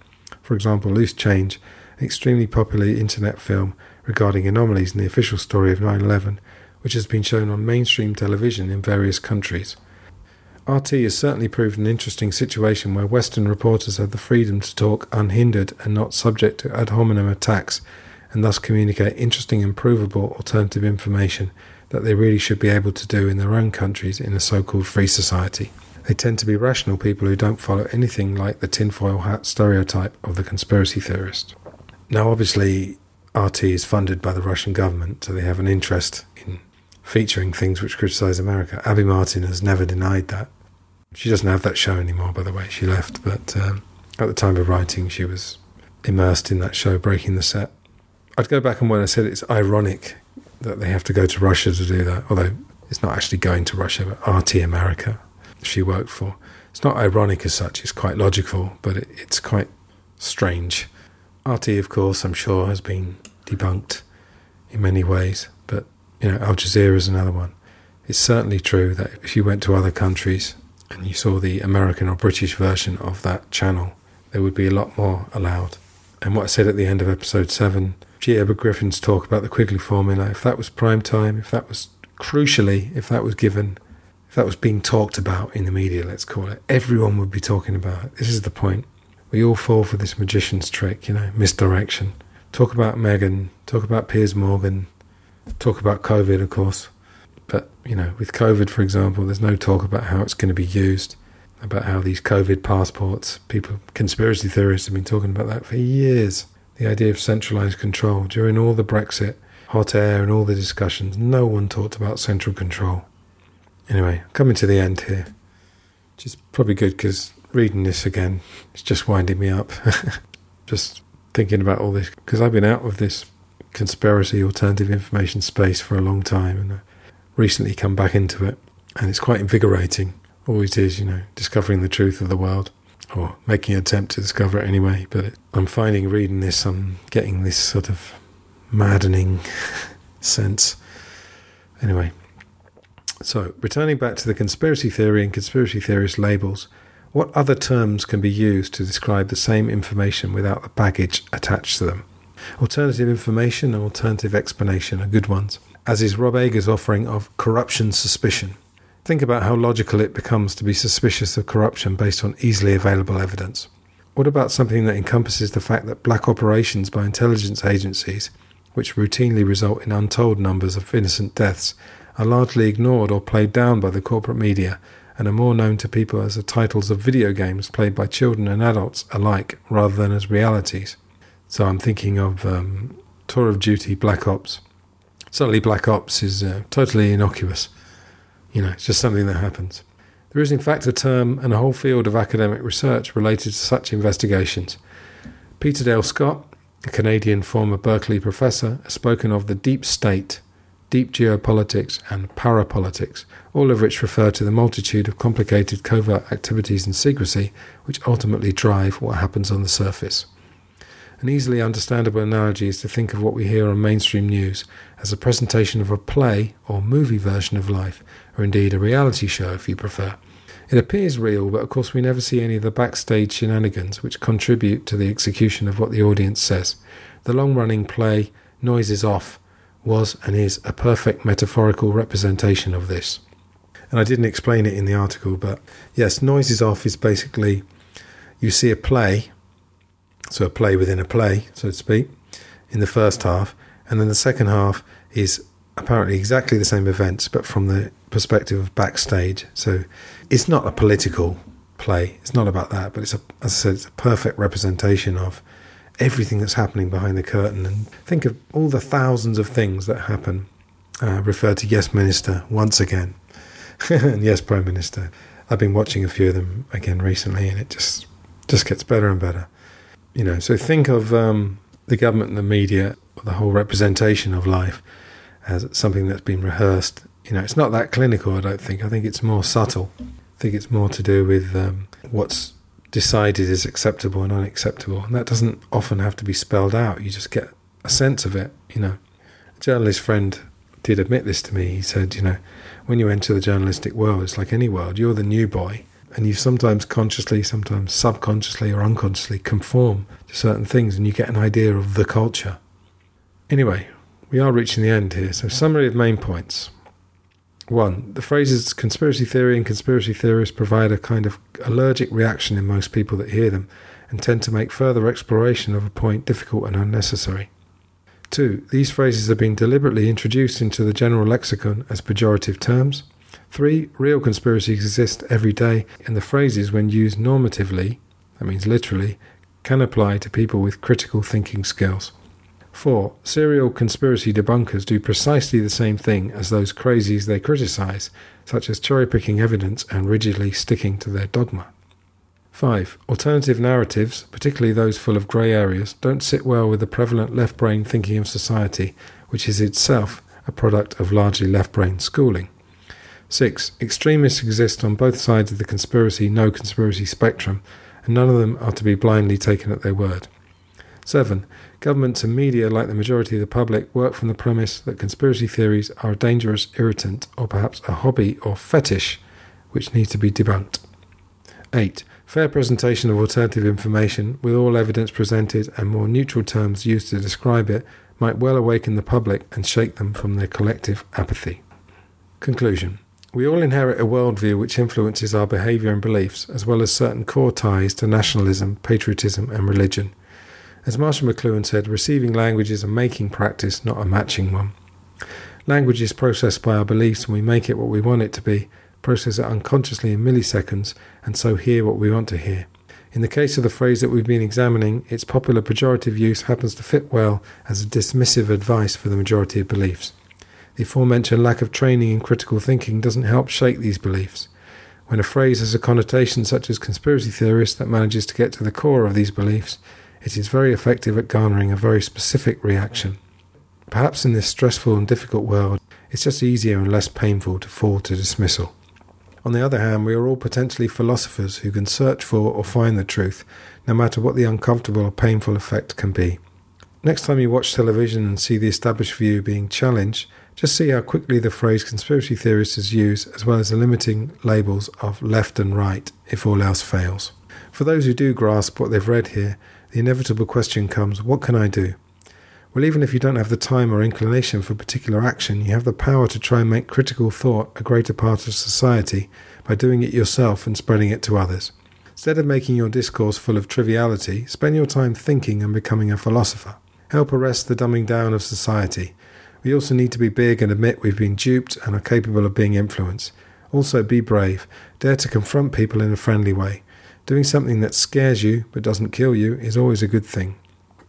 For example, Loose Change, an extremely popular internet film regarding anomalies in the official story of 9 11, which has been shown on mainstream television in various countries. RT has certainly proved an interesting situation where Western reporters have the freedom to talk unhindered and not subject to ad hominem attacks, and thus communicate interesting and provable alternative information that they really should be able to do in their own countries in a so called free society. They tend to be rational people who don't follow anything like the tinfoil hat stereotype of the conspiracy theorist. Now, obviously, RT is funded by the Russian government, so they have an interest in featuring things which criticize America. Abby Martin has never denied that. She doesn't have that show anymore, by the way. She left, but um, at the time of writing, she was immersed in that show, Breaking the Set. I'd go back on when I said it's ironic that they have to go to Russia to do that, although it's not actually going to Russia, but RT America she worked for. It's not ironic as such, it's quite logical, but it, it's quite strange. RT, of course, I'm sure has been debunked in many ways, you know, Al Jazeera is another one. It's certainly true that if you went to other countries and you saw the American or British version of that channel, there would be a lot more allowed. And what I said at the end of episode 7 G. Edward Griffin's talk about the Quigley formula, if that was prime time, if that was crucially, if that was given, if that was being talked about in the media, let's call it, everyone would be talking about it. This is the point. We all fall for this magician's trick, you know, misdirection. Talk about Meghan, talk about Piers Morgan, talk about COVID, of course. But, you know, with COVID, for example, there's no talk about how it's going to be used, about how these COVID passports, people, conspiracy theorists have been talking about that for years the idea of centralized control. During all the Brexit, hot air, and all the discussions, no one talked about central control. Anyway, coming to the end here, which is probably good because reading this again is just winding me up. just thinking about all this because I've been out of this conspiracy alternative information space for a long time and I recently come back into it and it's quite invigorating. Always is, you know, discovering the truth of the world or making an attempt to discover it anyway. But it, I'm finding reading this, I'm getting this sort of maddening sense. Anyway, so returning back to the conspiracy theory and conspiracy theorist labels, what other terms can be used to describe the same information without the baggage attached to them? Alternative information and alternative explanation are good ones. as is Rob Ager's offering of corruption suspicion. Think about how logical it becomes to be suspicious of corruption based on easily available evidence. What about something that encompasses the fact that black operations by intelligence agencies, which routinely result in untold numbers of innocent deaths, are largely ignored or played down by the corporate media and are more known to people as the titles of video games played by children and adults alike rather than as realities? So I'm thinking of um, Tour of Duty Black Ops. Suddenly, Black Ops is uh, totally innocuous. You know, it's just something that happens. There is, in fact, a term and a whole field of academic research related to such investigations. Peter Dale Scott, a Canadian former Berkeley professor, has spoken of the deep state, deep geopolitics, and parapolitics, all of which refer to the multitude of complicated covert activities and secrecy which ultimately drive what happens on the surface. An easily understandable analogy is to think of what we hear on mainstream news as a presentation of a play or movie version of life, or indeed a reality show if you prefer. It appears real, but of course we never see any of the backstage shenanigans which contribute to the execution of what the audience says. The long running play, Noises Off, was and is a perfect metaphorical representation of this. And I didn't explain it in the article, but yes, Noises Off is basically you see a play so a play within a play, so to speak, in the first half, and then the second half is apparently exactly the same events, but from the perspective of backstage. So it's not a political play. It's not about that, but it's a, as I said, it's a perfect representation of everything that's happening behind the curtain. And think of all the thousands of things that happen. Uh, refer to Yes Minister once again, and Yes Prime Minister. I've been watching a few of them again recently, and it just just gets better and better. You know, so think of um, the government and the media, the whole representation of life, as something that's been rehearsed. You know, it's not that clinical. I don't think. I think it's more subtle. I think it's more to do with um, what's decided is acceptable and unacceptable, and that doesn't often have to be spelled out. You just get a sense of it. You know, a journalist friend did admit this to me. He said, you know, when you enter the journalistic world, it's like any world. You're the new boy, and you sometimes consciously, sometimes subconsciously or unconsciously conform to certain things and you get an idea of the culture. Anyway, we are reaching the end here. So, summary of main points. One, the phrases conspiracy theory and conspiracy theorists provide a kind of allergic reaction in most people that hear them and tend to make further exploration of a point difficult and unnecessary. Two, these phrases have been deliberately introduced into the general lexicon as pejorative terms. Three, real conspiracies exist every day, and the phrases, when used normatively, that means literally, can apply to people with critical thinking skills. 4. Serial conspiracy debunkers do precisely the same thing as those crazies they criticize, such as cherry picking evidence and rigidly sticking to their dogma. 5. Alternative narratives, particularly those full of grey areas, don't sit well with the prevalent left brain thinking of society, which is itself a product of largely left brain schooling. 6. Extremists exist on both sides of the conspiracy no conspiracy spectrum, and none of them are to be blindly taken at their word. 7. Governments and media, like the majority of the public, work from the premise that conspiracy theories are a dangerous irritant or perhaps a hobby or fetish which needs to be debunked. 8. Fair presentation of alternative information, with all evidence presented and more neutral terms used to describe it, might well awaken the public and shake them from their collective apathy. Conclusion we all inherit a worldview which influences our behaviour and beliefs, as well as certain core ties to nationalism, patriotism, and religion. As Marshall McLuhan said, receiving language is a making practice, not a matching one. Language is processed by our beliefs, and we make it what we want it to be, process it unconsciously in milliseconds, and so hear what we want to hear. In the case of the phrase that we've been examining, its popular pejorative use happens to fit well as a dismissive advice for the majority of beliefs. The aforementioned lack of training in critical thinking doesn't help shake these beliefs. When a phrase has a connotation such as conspiracy theorist that manages to get to the core of these beliefs, it is very effective at garnering a very specific reaction. Perhaps in this stressful and difficult world, it's just easier and less painful to fall to dismissal. On the other hand, we are all potentially philosophers who can search for or find the truth, no matter what the uncomfortable or painful effect can be. Next time you watch television and see the established view being challenged, just see how quickly the phrase conspiracy theorist is used, as well as the limiting labels of left and right if all else fails. For those who do grasp what they've read here, the inevitable question comes what can I do? Well, even if you don't have the time or inclination for particular action, you have the power to try and make critical thought a greater part of society by doing it yourself and spreading it to others. Instead of making your discourse full of triviality, spend your time thinking and becoming a philosopher. Help arrest the dumbing down of society. We also need to be big and admit we've been duped and are capable of being influenced. Also, be brave. Dare to confront people in a friendly way. Doing something that scares you but doesn't kill you is always a good thing.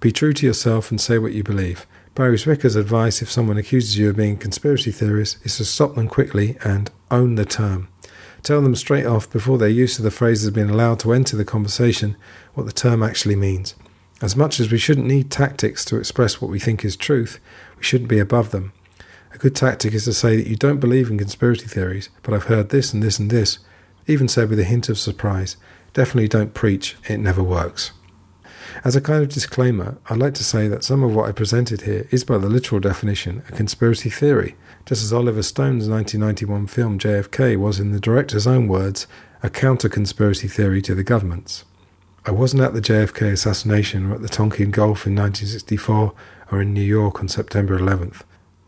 Be true to yourself and say what you believe. Barry Zwicker's advice if someone accuses you of being a conspiracy theorist is to stop them quickly and own the term. Tell them straight off before their use of the phrase has been allowed to enter the conversation what the term actually means. As much as we shouldn't need tactics to express what we think is truth, we shouldn't be above them. A good tactic is to say that you don't believe in conspiracy theories, but I've heard this and this and this, even said with a hint of surprise. Definitely don't preach, it never works. As a kind of disclaimer, I'd like to say that some of what I presented here is, by the literal definition, a conspiracy theory, just as Oliver Stone's 1991 film JFK was, in the director's own words, a counter conspiracy theory to the government's. I wasn't at the JFK assassination or at the Tonkin Gulf in 1964 or in New York on September 11th.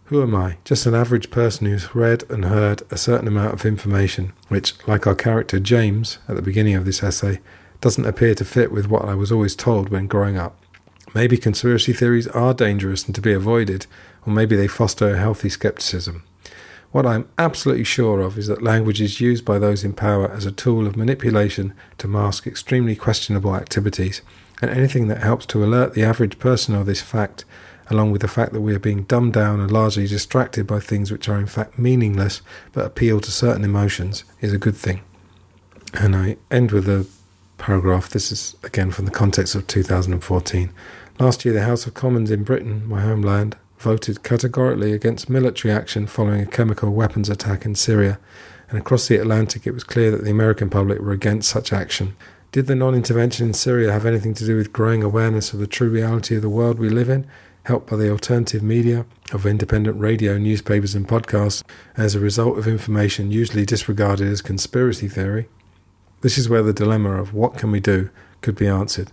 Who am I? Just an average person who's read and heard a certain amount of information, which, like our character James at the beginning of this essay, doesn't appear to fit with what I was always told when growing up. Maybe conspiracy theories are dangerous and to be avoided, or maybe they foster a healthy skepticism. What I'm absolutely sure of is that language is used by those in power as a tool of manipulation to mask extremely questionable activities, and anything that helps to alert the average person of this fact, along with the fact that we are being dumbed down and largely distracted by things which are in fact meaningless but appeal to certain emotions, is a good thing. And I end with a paragraph. This is again from the context of 2014. Last year, the House of Commons in Britain, my homeland, voted categorically against military action following a chemical weapons attack in Syria, and across the Atlantic it was clear that the American public were against such action. Did the non intervention in Syria have anything to do with growing awareness of the true reality of the world we live in, helped by the alternative media of independent radio, newspapers, and podcasts, as a result of information usually disregarded as conspiracy theory? This is where the dilemma of what can we do could be answered.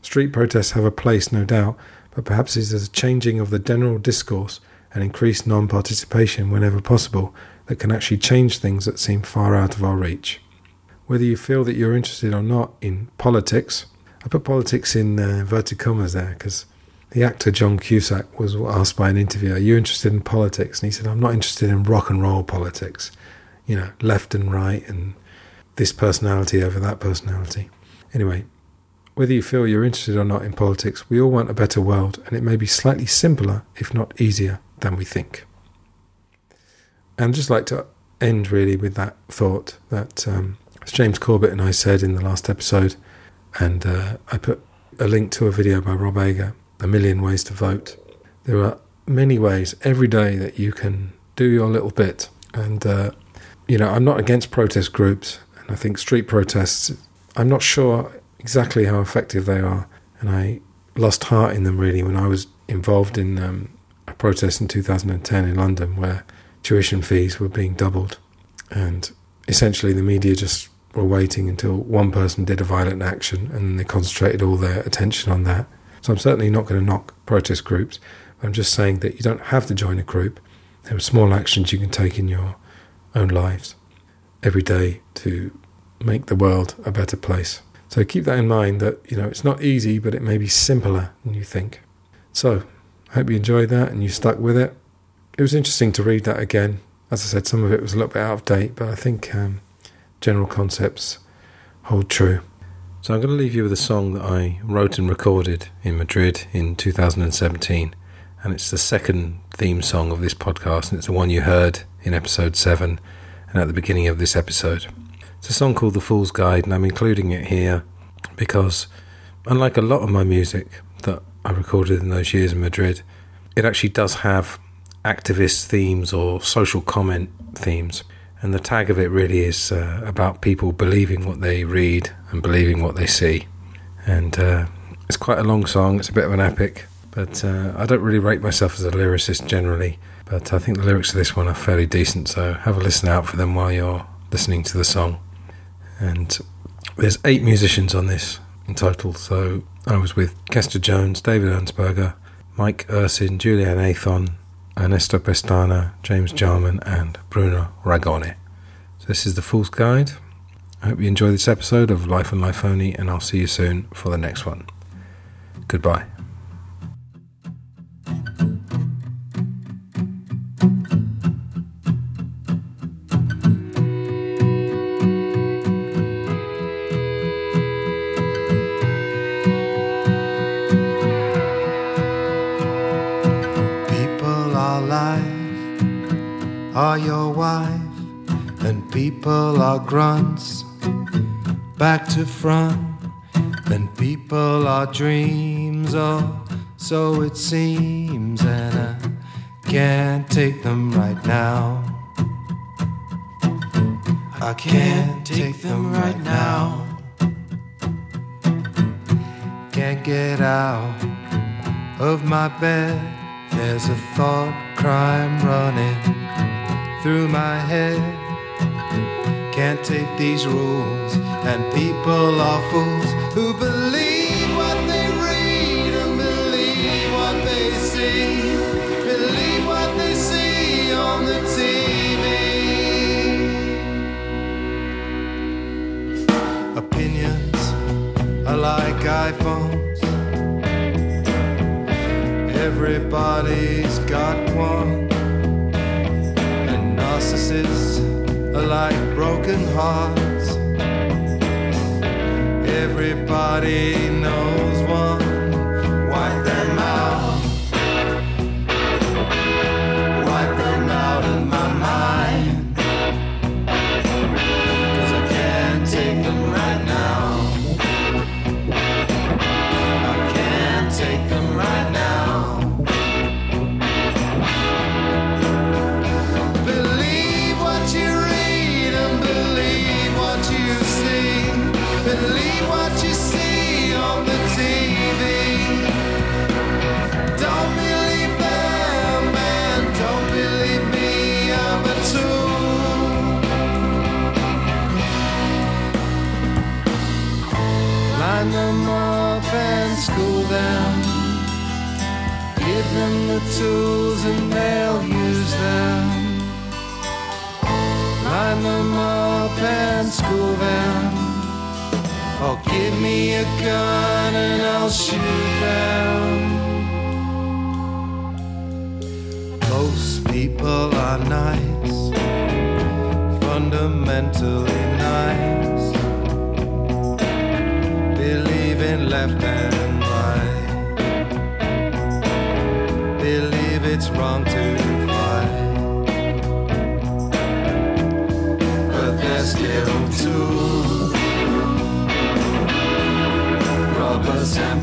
Street protests have a place, no doubt, but perhaps it is a changing of the general discourse and increased non participation whenever possible that can actually change things that seem far out of our reach. Whether you feel that you're interested or not in politics, I put politics in uh, inverted commas there because the actor John Cusack was asked by an interviewer, Are you interested in politics? And he said, I'm not interested in rock and roll politics, you know, left and right and this personality over that personality. Anyway, whether you feel you're interested or not in politics, we all want a better world, and it may be slightly simpler, if not easier, than we think. And I'd just like to end really with that thought that, um, as James Corbett and I said in the last episode, and uh, I put a link to a video by Rob Ager, A Million Ways to Vote. There are many ways every day that you can do your little bit. And, uh, you know, I'm not against protest groups. And I think street protests, I'm not sure exactly how effective they are. And I lost heart in them really when I was involved in um, a protest in 2010 in London where tuition fees were being doubled. And essentially the media just were waiting until one person did a violent action and they concentrated all their attention on that. So I'm certainly not going to knock protest groups. I'm just saying that you don't have to join a group. There are small actions you can take in your own lives every day to make the world a better place. So keep that in mind that, you know, it's not easy, but it may be simpler than you think. So I hope you enjoyed that and you stuck with it. It was interesting to read that again. As I said, some of it was a little bit out of date, but I think um, general concepts hold true. So I'm going to leave you with a song that I wrote and recorded in Madrid in 2017. And it's the second theme song of this podcast, and it's the one you heard in episode 7 and at the beginning of this episode. It's a song called The Fool's Guide, and I'm including it here because, unlike a lot of my music that I recorded in those years in Madrid, it actually does have activist themes or social comment themes. And the tag of it really is uh, about people believing what they read and believing what they see. And uh, it's quite a long song, it's a bit of an epic, but uh, I don't really rate myself as a lyricist generally. But I think the lyrics of this one are fairly decent, so have a listen out for them while you're listening to the song. And there's eight musicians on this in total. So I was with Kester Jones, David Ernsberger, Mike Ursin, Julian Athon, Ernesto Pestana, James Jarman, and Bruno Ragone. So this is the Fool's Guide. I hope you enjoy this episode of Life and Life Only, and I'll see you soon for the next one. Goodbye. Are your wife, and people are grunts. Back to front, and people are dreams, or so it seems, and I can't take them right now. I can't take them right now. Can't get out of my bed. There's a thought crime running through my head. Can't take these rules, and people are fools who believe what they read and believe what they see. Believe what they see on the TV. Opinions are like iPhones. Everybody's got one. Narcissists are like broken hearts. Everybody knows one. Tools and they'll use them. Line them up and school them. Or give me a gun and I'll shoot them. Most people are nice, fundamentally nice. Believe in left and it's wrong to fight. But they're still tools. Robbers and